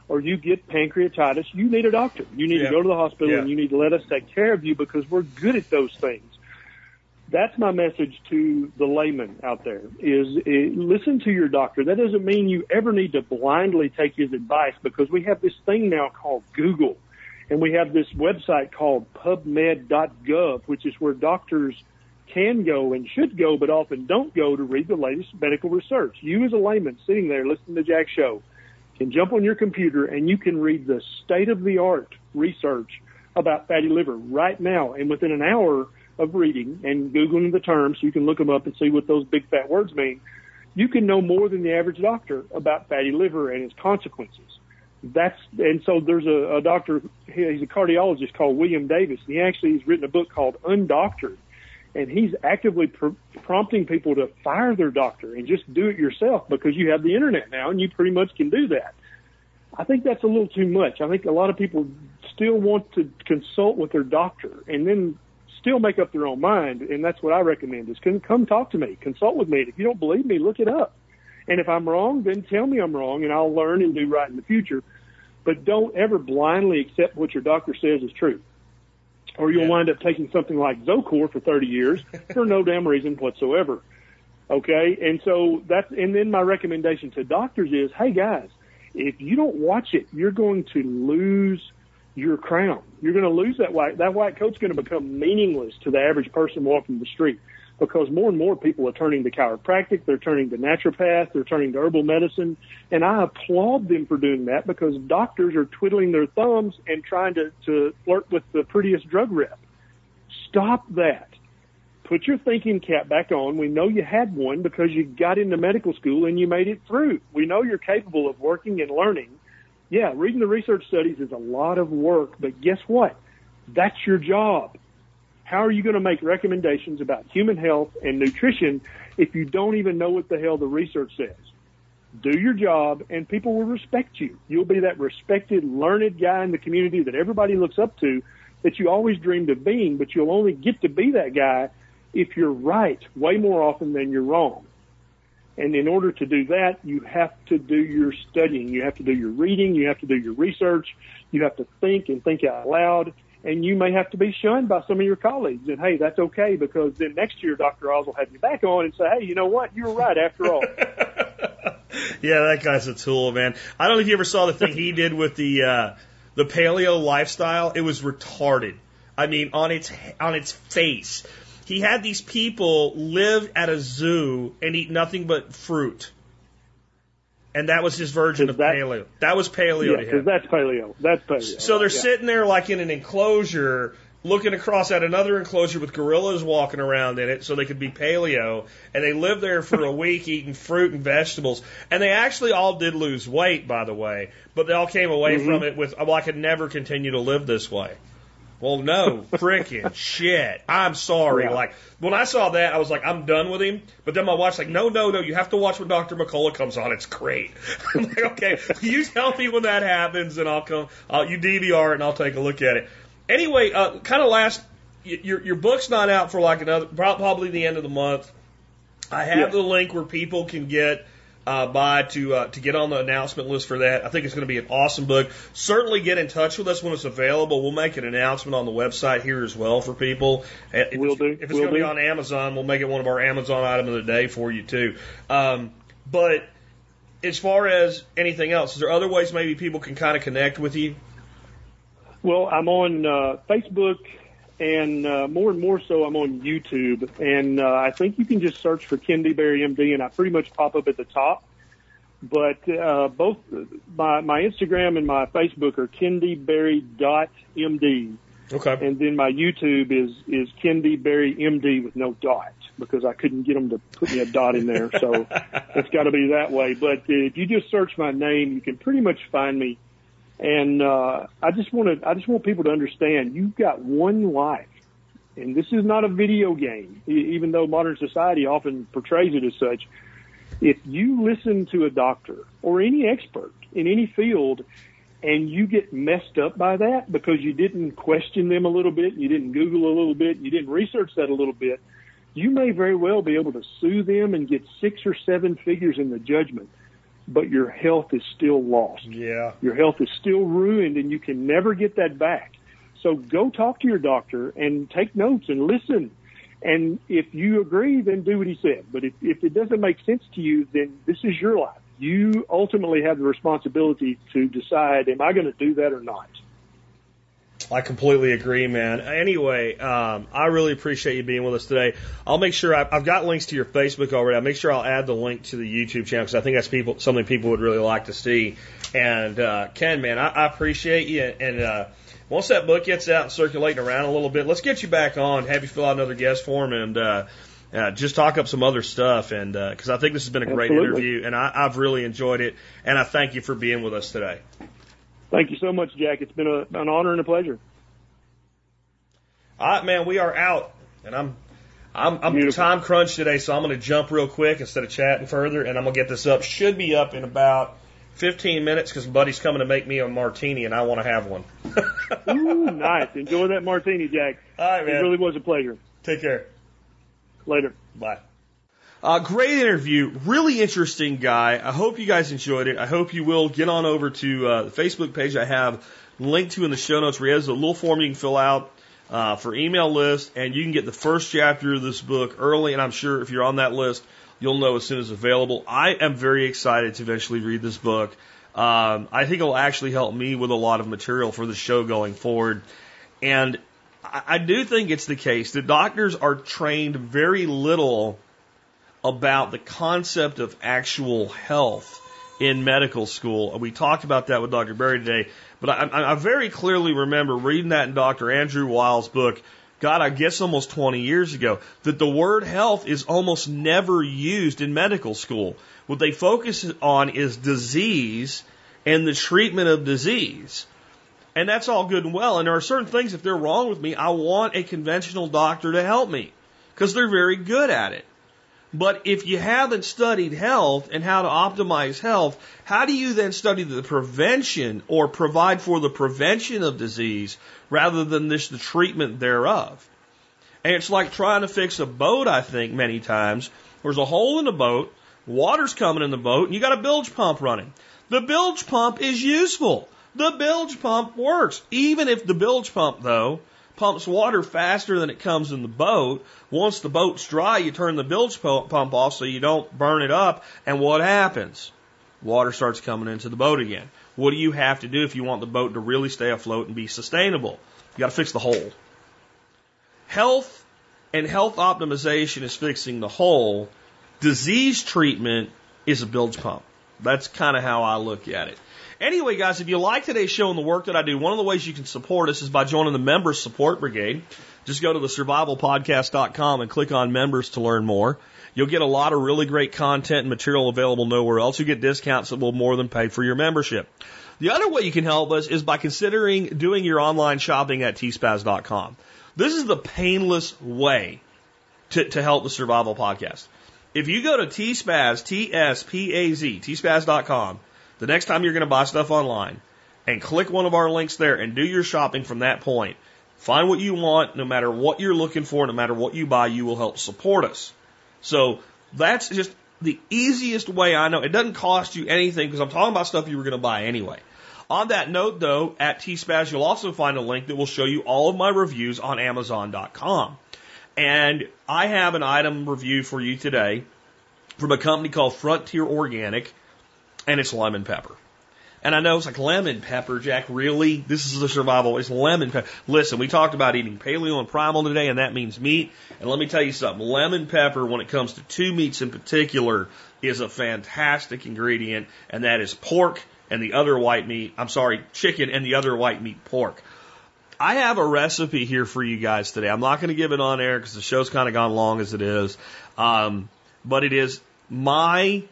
or you get pancreatitis, you need a doctor. You need Yeah. to go to the hospital Yeah. and you need to let us take care of you because we're good at those things. That's my message to the layman out there is eh, listen to your doctor. That doesn't mean you ever need to blindly take his advice because we have this thing now called Google and we have this website called pubmed.gov, which is where doctors can go and should go, but often don't go to read the latest medical research. You as a layman sitting there listening to Jack's show can jump on your computer and you can read the state of the art research about fatty liver right now. And within an hour of reading and Googling the terms, you can look them up and see what those big fat words mean. You can know more than the average doctor about fatty liver and its consequences. That's, and so there's a, a doctor, he's a cardiologist called William Davis. And he actually has written a book called Undoctored and he's actively pr- prompting people to fire their doctor and just do it yourself because you have the internet now and you pretty much can do that. I think that's a little too much. I think a lot of people still want to consult with their doctor and then still make up their own mind. And that's what I recommend is come, come talk to me, consult with me. If you don't believe me, look it up. And if I'm wrong, then tell me I'm wrong and I'll learn and do right in the future. But don't ever blindly accept what your doctor says is true or you'll Yeah. wind up taking something like Zocor for 30 years for no damn reason whatsoever. Okay, and so that's and then my recommendation to doctors is, hey guys, if you don't watch it, you're going to lose your crown. You're going to lose that white. That white coat's going to become meaningless to the average person walking the street because more and more people are turning to chiropractic, they're turning to naturopath, they're turning to herbal medicine, and I applaud them for doing that because doctors are twiddling their thumbs and trying to, to flirt with the prettiest drug rep. Stop that. Put your thinking cap back on. We know you had one because you got into medical school and you made it through. We know you're capable of working and learning. Yeah, reading the research studies is a lot of work, but guess what? That's your job How are you going to make recommendations about human health and nutrition if you don't even know what the hell the research says? Do your job and people will respect you. You'll be that respected, learned guy in the community that everybody looks up to that you always dreamed of being, but you'll only get to be that guy if you're right way more often than you're wrong. And in order to do that, you have to do your studying. You have to do your reading. You have to do your research. You have to think and think out loud. And you may have to be shunned by some of your colleagues. And hey, that's okay because then next year Dr. Oz will have you back on and say, hey, you know what? You were right after all. yeah, that guy's a tool, man. I don't know if you ever saw the thing he did with the uh, the paleo lifestyle. It was retarded. I mean, on its on its face. He had these people live at a zoo and eat nothing but fruit. And that was his version of that, paleo. That was paleo yeah, to him. that's paleo. That's paleo. So they're yeah. sitting there like in an enclosure, looking across at another enclosure with gorillas walking around in it, so they could be paleo. And they lived there for a week eating fruit and vegetables. And they actually all did lose weight, by the way, but they all came away mm-hmm. from it with, well, I could never continue to live this way. Well, no, freaking shit. I'm sorry. Yeah. Like when I saw that, I was like, I'm done with him. But then my wife's like, No, no, no. You have to watch when Dr. Mercola comes on. It's great. I'm like, Okay, you tell me when that happens, and I'll come. I'll, you DVR it, and I'll take a look at it. Anyway, uh, kind of last. Your your book's not out for like another probably the end of the month. I have Yeah. the link where people can get uh, by to uh, to get on the announcement list for that. I think it's going to be an awesome book. Certainly get in touch with us when it's available. We'll make an announcement on the website here as well for people. If it's, do. If it's Will going to be on Amazon, we'll make it one of our Amazon item of the day for you too. Um, but as far as anything else, is there other ways maybe people can kind of connect with you? Well, I'm on uh, Facebook, and uh, more and more so, I'm on YouTube. And uh, I think you can just search for Ken D Berry MD, and I pretty much pop up at the top. But uh, both my my Instagram and my Facebook are kendberry.md, Okay. and then my YouTube is is Ken D Berry MD with no dot because I couldn't get them to put me a dot in there, so it's got to be that way. But if you just search my name, you can pretty much find me. And uh, I just want to I just want people to understand you've got one life, and this is not a video game, even though modern society often portrays it as such. If you listen to a doctor or any expert in any field and you get messed up by that because you didn't question them a little bit, you didn't Google a little bit, you didn't research that a little bit, you may very well be able to sue them and get six or seven figures in the judgment, but your health is still lost. Yeah. Your health is still ruined and you can never get that back. So go talk to your doctor and take notes and listen. And if you agree, then do what he said. But if, if it doesn't make sense to you, then this is your life. You ultimately have the responsibility to decide, am I going to do that or not? I completely agree, man. Anyway, um, I really appreciate you being with us today. I'll make sure I've, I've got links to your Facebook already. I'll make sure I'll add the link to the YouTube channel because I think that's people something people would really like to see. And uh, Ken, man, I, I appreciate you. And uh, once that book gets out and circulating around a little bit, let's get you back on, have you fill out another guest form, and uh, uh, just talk up some other stuff. And because I think this has been a great Absolutely. interview, and I, I've really enjoyed it. And I thank you for being with us today. Thank you so much, Jack. It's been a, an honor and a pleasure. All right, man, we are out, and I'm I'm I'm time crunch today, so I'm going to jump real quick instead of chatting further, and I'm going to get this up. Should be up in about 15 minutes because buddy's coming to make me a martini, and I want to have one. Ooh, nice. Enjoy that martini, Jack. All right, man. It really was a pleasure. Take care. Later. Bye. Uh, great interview. Really interesting guy. I hope you guys enjoyed it. I hope you will get on over to uh, the Facebook page I have linked to in the show notes where he has a little form you can fill out uh, for email list, and you can get the first chapter of this book early. And I'm sure if you're on that list, you'll know as soon as available. I am very excited to eventually read this book. Um, I think it'll actually help me with a lot of material for the show going forward. And I, I do think it's the case that doctors are trained very little about the concept of actual health in medical school. We talked about that with Dr. Berry today, but I, I, very clearly remember reading that in Dr. Andrew Weil's book, God, I guess almost 20 years ago, that the word health is almost never used in medical school. What they focus on is disease and the treatment of disease. And that's all good and well. And there are certain things, if they're wrong with me, I want a conventional doctor to help me because they're very good at it. But if you haven't studied health and how to optimize health, how do you then study the prevention or provide for the prevention of disease rather than just the treatment thereof? And it's like trying to fix a boat, I think, many times. There's a hole in the boat, water's coming in the boat, and you got a bilge pump running. The bilge pump is useful. The bilge pump works. Even if the bilge pump, though, pumps water faster than it comes in the boat. Once the boat's dry, you turn the bilge pump off so you don't burn it up. And what happens? Water starts coming into the boat again. What do you have to do if you want the boat to really stay afloat and be sustainable? You got to fix the hole. Health and health optimization is fixing the hole. Disease treatment is a bilge pump. That's kind of how I look at it. Anyway, guys, if you like today's show and the work that I do, one of the ways you can support us is by joining the Members Support Brigade. Just go to the survivalpodcast.com and click on members to learn more. You'll get a lot of really great content and material available nowhere else. You get discounts that will more than pay for your membership. The other way you can help us is by considering doing your online shopping at tspaz.com. This is the painless way to, to help the survival podcast. If you go to tspaz, T-S-P-A-Z, tspaz.com, the next time you're going to buy stuff online and click one of our links there and do your shopping from that point, find what you want, no matter what you're looking for, no matter what you buy, you will help support us. So that's just the easiest way I know. It doesn't cost you anything because I'm talking about stuff you were going to buy anyway. On that note, though, at TSPAZ, you'll also find a link that will show you all of my reviews on Amazon.com. And I have an item review for you today from a company called Frontier Organic and it's lemon pepper. And I know it's like lemon pepper, Jack. Really? This is the survival. It's lemon pepper. Listen, we talked about eating paleo and primal today, and that means meat. And let me tell you something. Lemon pepper, when it comes to two meats in particular, is a fantastic ingredient, and that is pork and the other white meat. I'm sorry, chicken and the other white meat, pork. I have a recipe here for you guys today. I'm not going to give it on air because the show's kind of gone long as it is. Um, but it is my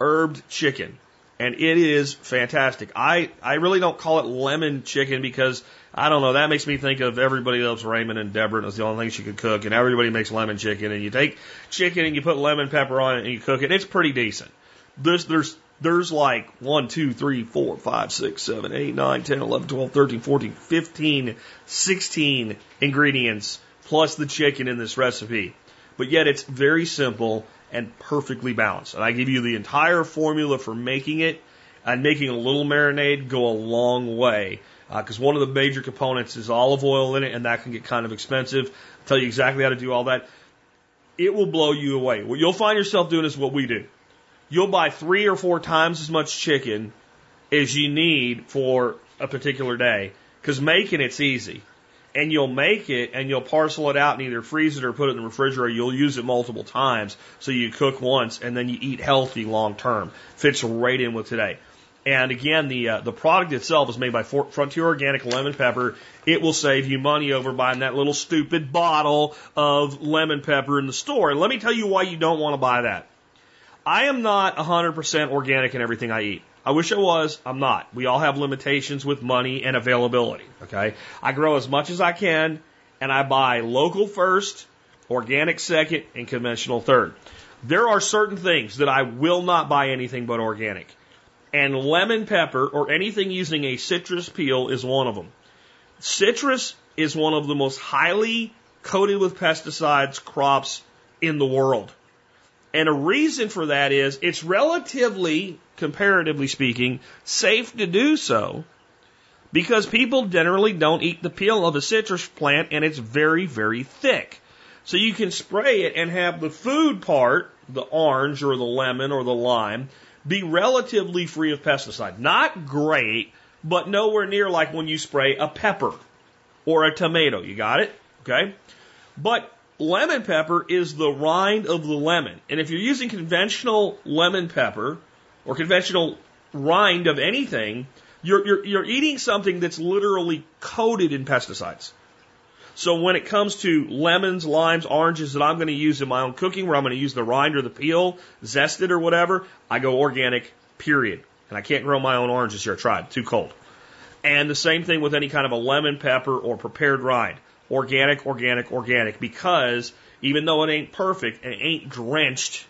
herbed chicken and it is fantastic. I I really don't call it lemon chicken because I don't know that makes me think of everybody loves Raymond and Deborah. And it's the only thing she could cook, and everybody makes lemon chicken. And you take chicken and you put lemon pepper on it and you cook it. It's pretty decent. There's there's there's like 1, 2, 3, 4, 5, 6, 7, 8, 9, 10, 11, 12, 13, 14, 15, 16 ingredients plus the chicken in this recipe. But yet it's very simple and perfectly balanced. And I give you the entire formula for making it and making a little marinade go a long way. Because uh, one of the major components is olive oil in it, and that can get kind of expensive. I'll tell you exactly how to do all that. It will blow you away. What you'll find yourself doing is what we do. You'll buy three or four times as much chicken as you need for a particular day. Because making it's easy and you'll make it and you'll parcel it out and either freeze it or put it in the refrigerator. You'll use it multiple times. So you cook once and then you eat healthy long term. Fits right in with today. And again, the uh, the product itself is made by Frontier Organic Lemon Pepper. It will save you money over buying that little stupid bottle of lemon pepper in the store. And let me tell you why you don't want to buy that. I am not 100% organic in everything I eat. I wish I was. I'm not. We all have limitations with money and availability. Okay. I grow as much as I can and I buy local first, organic second, and conventional third. There are certain things that I will not buy anything but organic. And lemon pepper or anything using a citrus peel is one of them. Citrus is one of the most highly coated with pesticides crops in the world. And a reason for that is it's relatively, comparatively speaking, safe to do so because people generally don't eat the peel of a citrus plant and it's very, very thick. So you can spray it and have the food part, the orange or the lemon or the lime, be relatively free of pesticide. Not great, but nowhere near like when you spray a pepper or a tomato. You got it? Okay? But lemon pepper is the rind of the lemon. And if you're using conventional lemon pepper or conventional rind of anything, you're, you're, you're eating something that's literally coated in pesticides. So when it comes to lemons, limes, oranges that I'm going to use in my own cooking, where I'm going to use the rind or the peel, zest it or whatever, I go organic, period. And I can't grow my own oranges here. I tried. Too cold. And the same thing with any kind of a lemon pepper or prepared rind. Organic, organic, organic, because even though it ain't perfect, it ain't drenched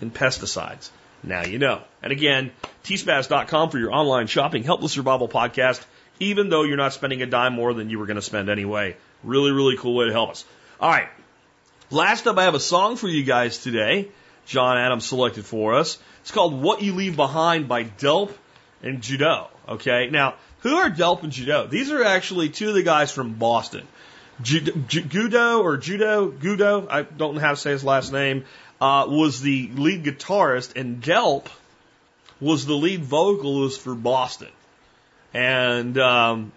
in pesticides. Now you know. And again, tspaz.com for your online shopping. Helpless Survival Podcast, even though you're not spending a dime more than you were going to spend anyway. Really, really cool way to help us. All right. Last up, I have a song for you guys today. John Adams selected for us. It's called What You Leave Behind by Delp and Judeau. Okay. Now, who are Delp and Judeau? These are actually two of the guys from Boston. Judeau or Judo, Gudo, I don't know how to say his last name, uh, was the lead guitarist, and Delp was the lead vocalist for Boston. And um,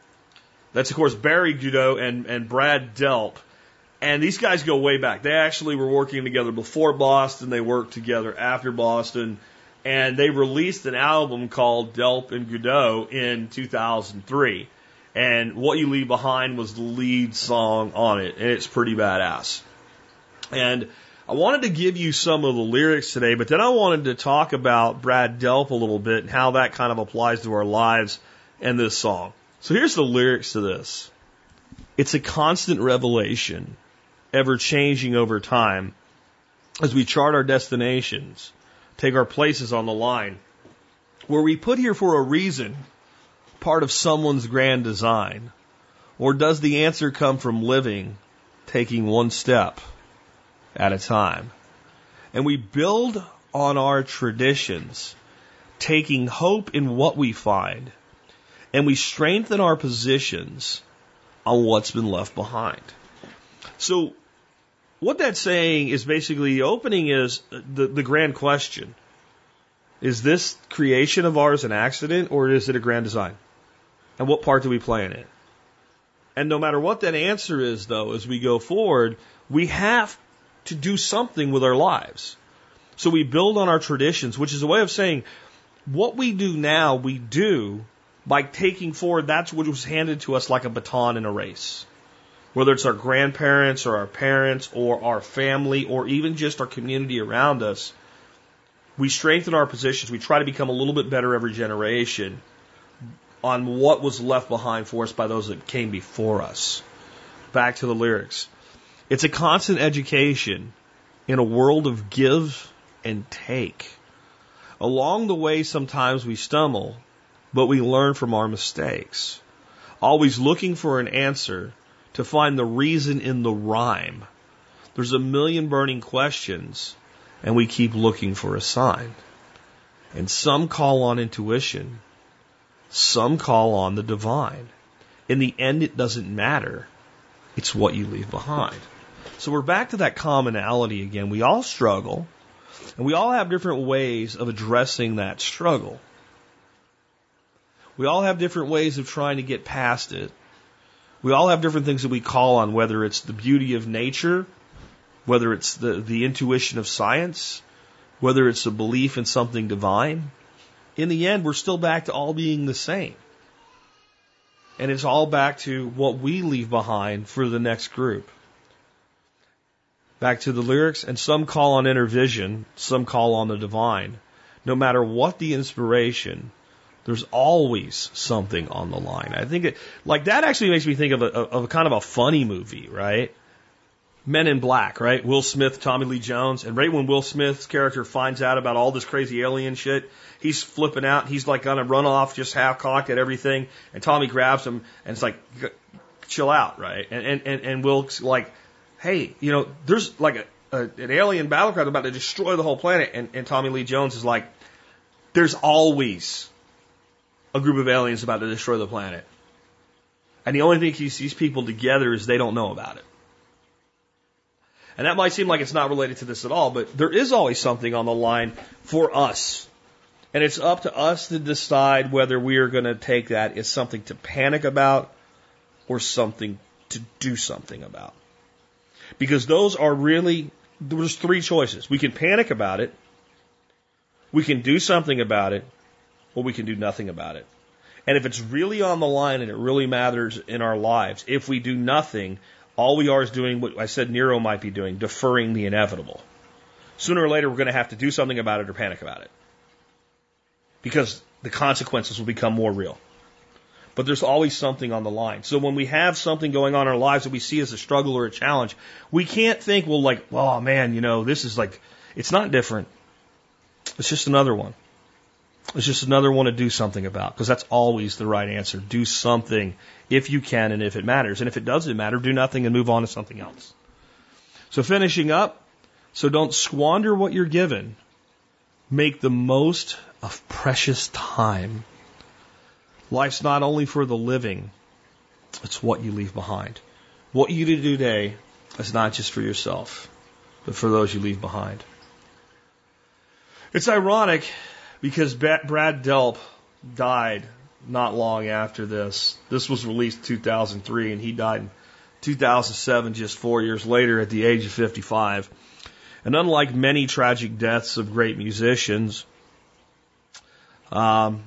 that's, of course, Barry Gudo and, and Brad Delp. And these guys go way back. They actually were working together before Boston. They worked together after Boston. And they released an album called Delp and Gudo in 2003. And What You Leave Behind was the lead song on it. And it's pretty badass. And I wanted to give you some of the lyrics today, but then I wanted to talk about Brad Delp a little bit and how that kind of applies to our lives and this song. So here's the lyrics to this. It's a constant revelation, ever changing over time as we chart our destinations, take our places on the line. Were we put here for a reason, part of someone's grand design? Or does the answer come from living, taking one step at a time. And we build on our traditions, taking hope in what we find, and we strengthen our positions on what's been left behind. So, what that's saying is basically the opening is the, the grand question. Is this creation of ours an accident or is it a grand design? And what part do we play in it? And no matter what that answer is, though, as we go forward, we have to do something with our lives. So we build on our traditions, which is a way of saying what we do now, we do by taking forward that's what was handed to us like a baton in a race. Whether it's our grandparents or our parents or our family or even just our community around us, we strengthen our positions. We try to become a little bit better every generation on what was left behind for us by those that came before us. Back to the lyrics. It's a constant education in a world of give and take. Along the way, sometimes we stumble, but we learn from our mistakes. Always looking for an answer to find the reason in the rhyme. There's a million burning questions, and we keep looking for a sign. And some call on intuition, some call on the divine. In the end, it doesn't matter. It's what you leave behind. So we're back to that commonality again. We all struggle, and we all have different ways of addressing that struggle. We all have different ways of trying to get past it. We all have different things that we call on, whether it's the beauty of nature, whether it's the, the intuition of science, whether it's a belief in something divine. In the end, we're still back to all being the same. And it's all back to what we leave behind for the next group. Back to the lyrics, and some call on inner vision, some call on the divine. No matter what the inspiration, there's always something on the line. I think it, like that actually makes me think of a, of a kind of a funny movie, right? Men in Black, right? Will Smith, Tommy Lee Jones, and right when Will Smith's character finds out about all this crazy alien shit, he's flipping out. He's like gonna run off, just half cocked at everything, and Tommy grabs him and it's like, chill out, right? And and and, and Will's like, hey, you know, there's like a, a, an alien battlecraft about to destroy the whole planet. And, and Tommy Lee Jones is like, there's always a group of aliens about to destroy the planet. And the only thing keeps these people together is they don't know about it. And that might seem like it's not related to this at all, but there is always something on the line for us. And it's up to us to decide whether we are going to take that as something to panic about or something to do something about. Because those are really, there's three choices. We can panic about it, we can do something about it, or we can do nothing about it. And if it's really on the line and it really matters in our lives, if we do nothing, all we are is doing what I said Nero might be doing, deferring the inevitable. Sooner or later, we're going to have to do something about it or panic about it. Because the consequences will become more real. but there's always something on the line. So when we have something going on in our lives that we see as a struggle or a challenge, we can't think, well, like, oh man, you know, this is like, it's not different. It's just another one. It's just another one to do something about because that's always the right answer. Do something if you can and if it matters. And if it doesn't matter, do nothing and move on to something else. So finishing up, so don't squander what you're given. Make the most of precious time. Life's not only for the living, it's what you leave behind. What you do today is not just for yourself, but for those you leave behind. It's ironic because Brad Delp died not long after this. This was released 2003 and he died in 2007, just four years later at the age of 55. And unlike many tragic deaths of great musicians, um,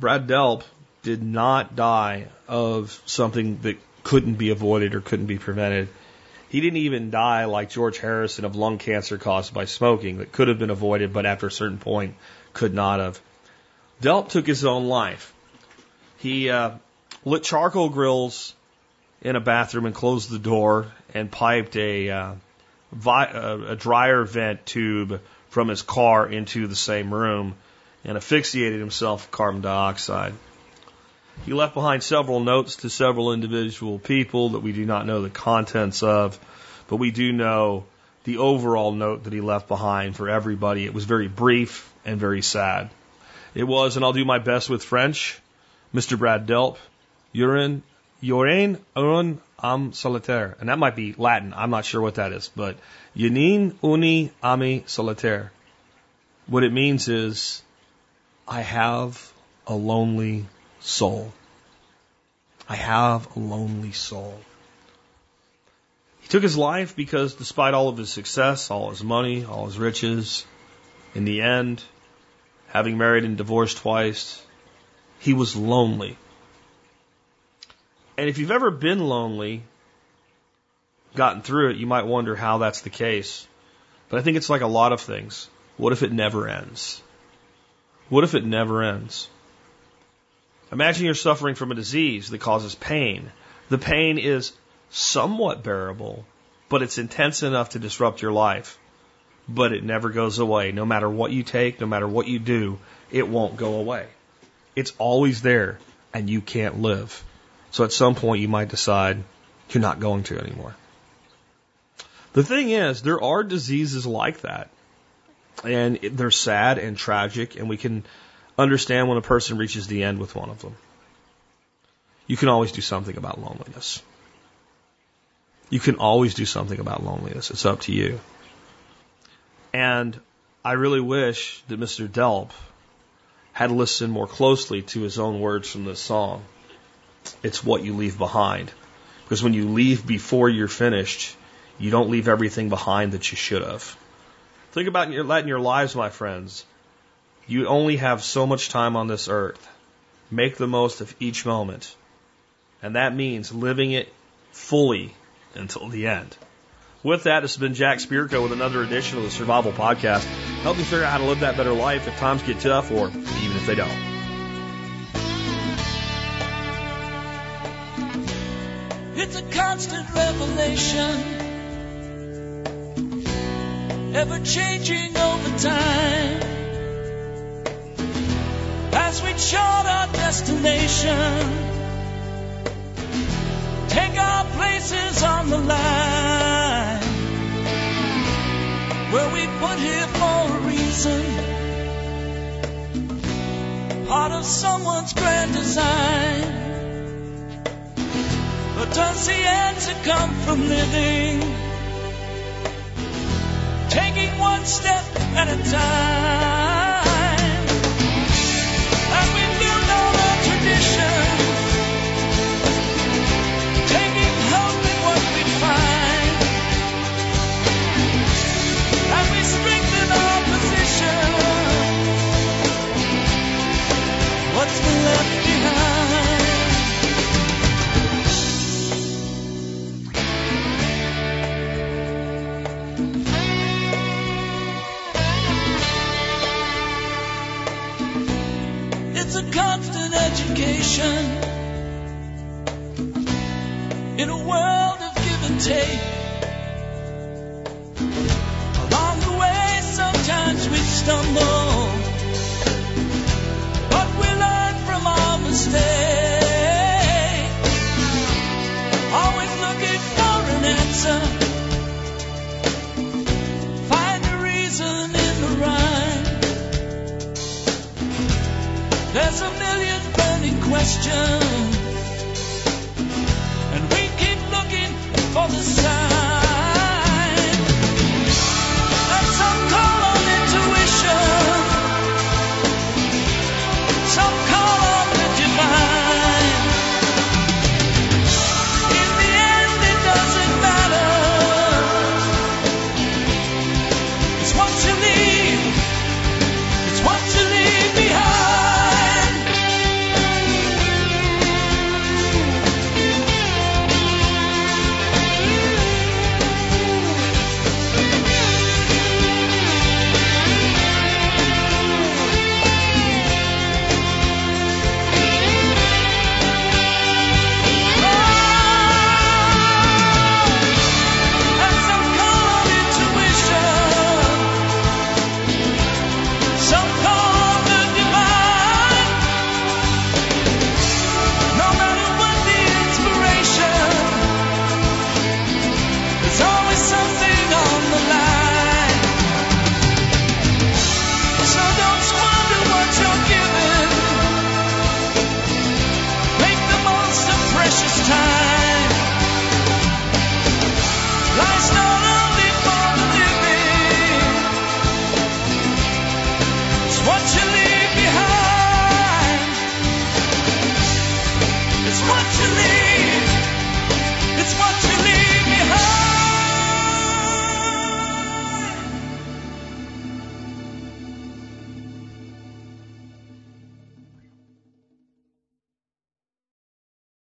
Brad Delp did not die of something that couldn't be avoided or couldn't be prevented. He didn't even die like George Harrison of lung cancer caused by smoking that could have been avoided, but after a certain point could not have. Delp took his own life. He uh, lit charcoal grills in a bathroom and closed the door and piped a uh, uh, a dryer vent tube from his car into the same room and asphyxiated himself with carbon dioxide. He left behind several notes to several individual people that we do not know the contents of, but we do know the overall note that he left behind for everybody. It was very brief and very sad. It was, and I'll do my best with French, Mr. Brad Delp, Urin, Yorain un am solitaire. And that might be Latin. I'm not sure what that is, but Yanin uni ami solitaire. What it means is, I have a lonely soul. I have a lonely soul. He took his life because despite all of his success, all his money, all his riches, in the end, having married and divorced twice, he was lonely. And if you've ever been lonely, gotten through it, you might wonder how that's the case. But I think it's like a lot of things. What if it never ends? What if it never ends? Imagine you're suffering from a disease that causes pain. The pain is somewhat bearable, but it's intense enough to disrupt your life. But it never goes away. No matter what you take, no matter what you do, it won't go away. It's always there, and you can't live. So at some point, you might decide you're not going to anymore. The thing is, there are diseases like that. And they're sad and tragic, and we can understand when a person reaches the end with one of them. You can always do something about loneliness. You can always do something about loneliness. It's up to you. And I really wish that Mr. Delp had listened more closely to his own words from this song. It's what you leave behind. Because when you leave before you're finished, you don't leave everything behind that you should have. Think about in your lives, my friends. You only have so much time on this earth. Make the most of each moment. And that means living it fully until the end. With that, this has been Jack Spirko with another edition of the Survival Podcast. Help you figure out how to live that better life if times get tough or even if they don't. It's a constant revelation, ever changing over time as we chart our destination. Take our places on the line reason. Part of someone's grand design. But does the answer come from living? Taking one step at a time. salvation in a world of give and take. Along the way, sometimes we stumble, but we learn from our mistakes. Burning questions, and we keep looking for the sign.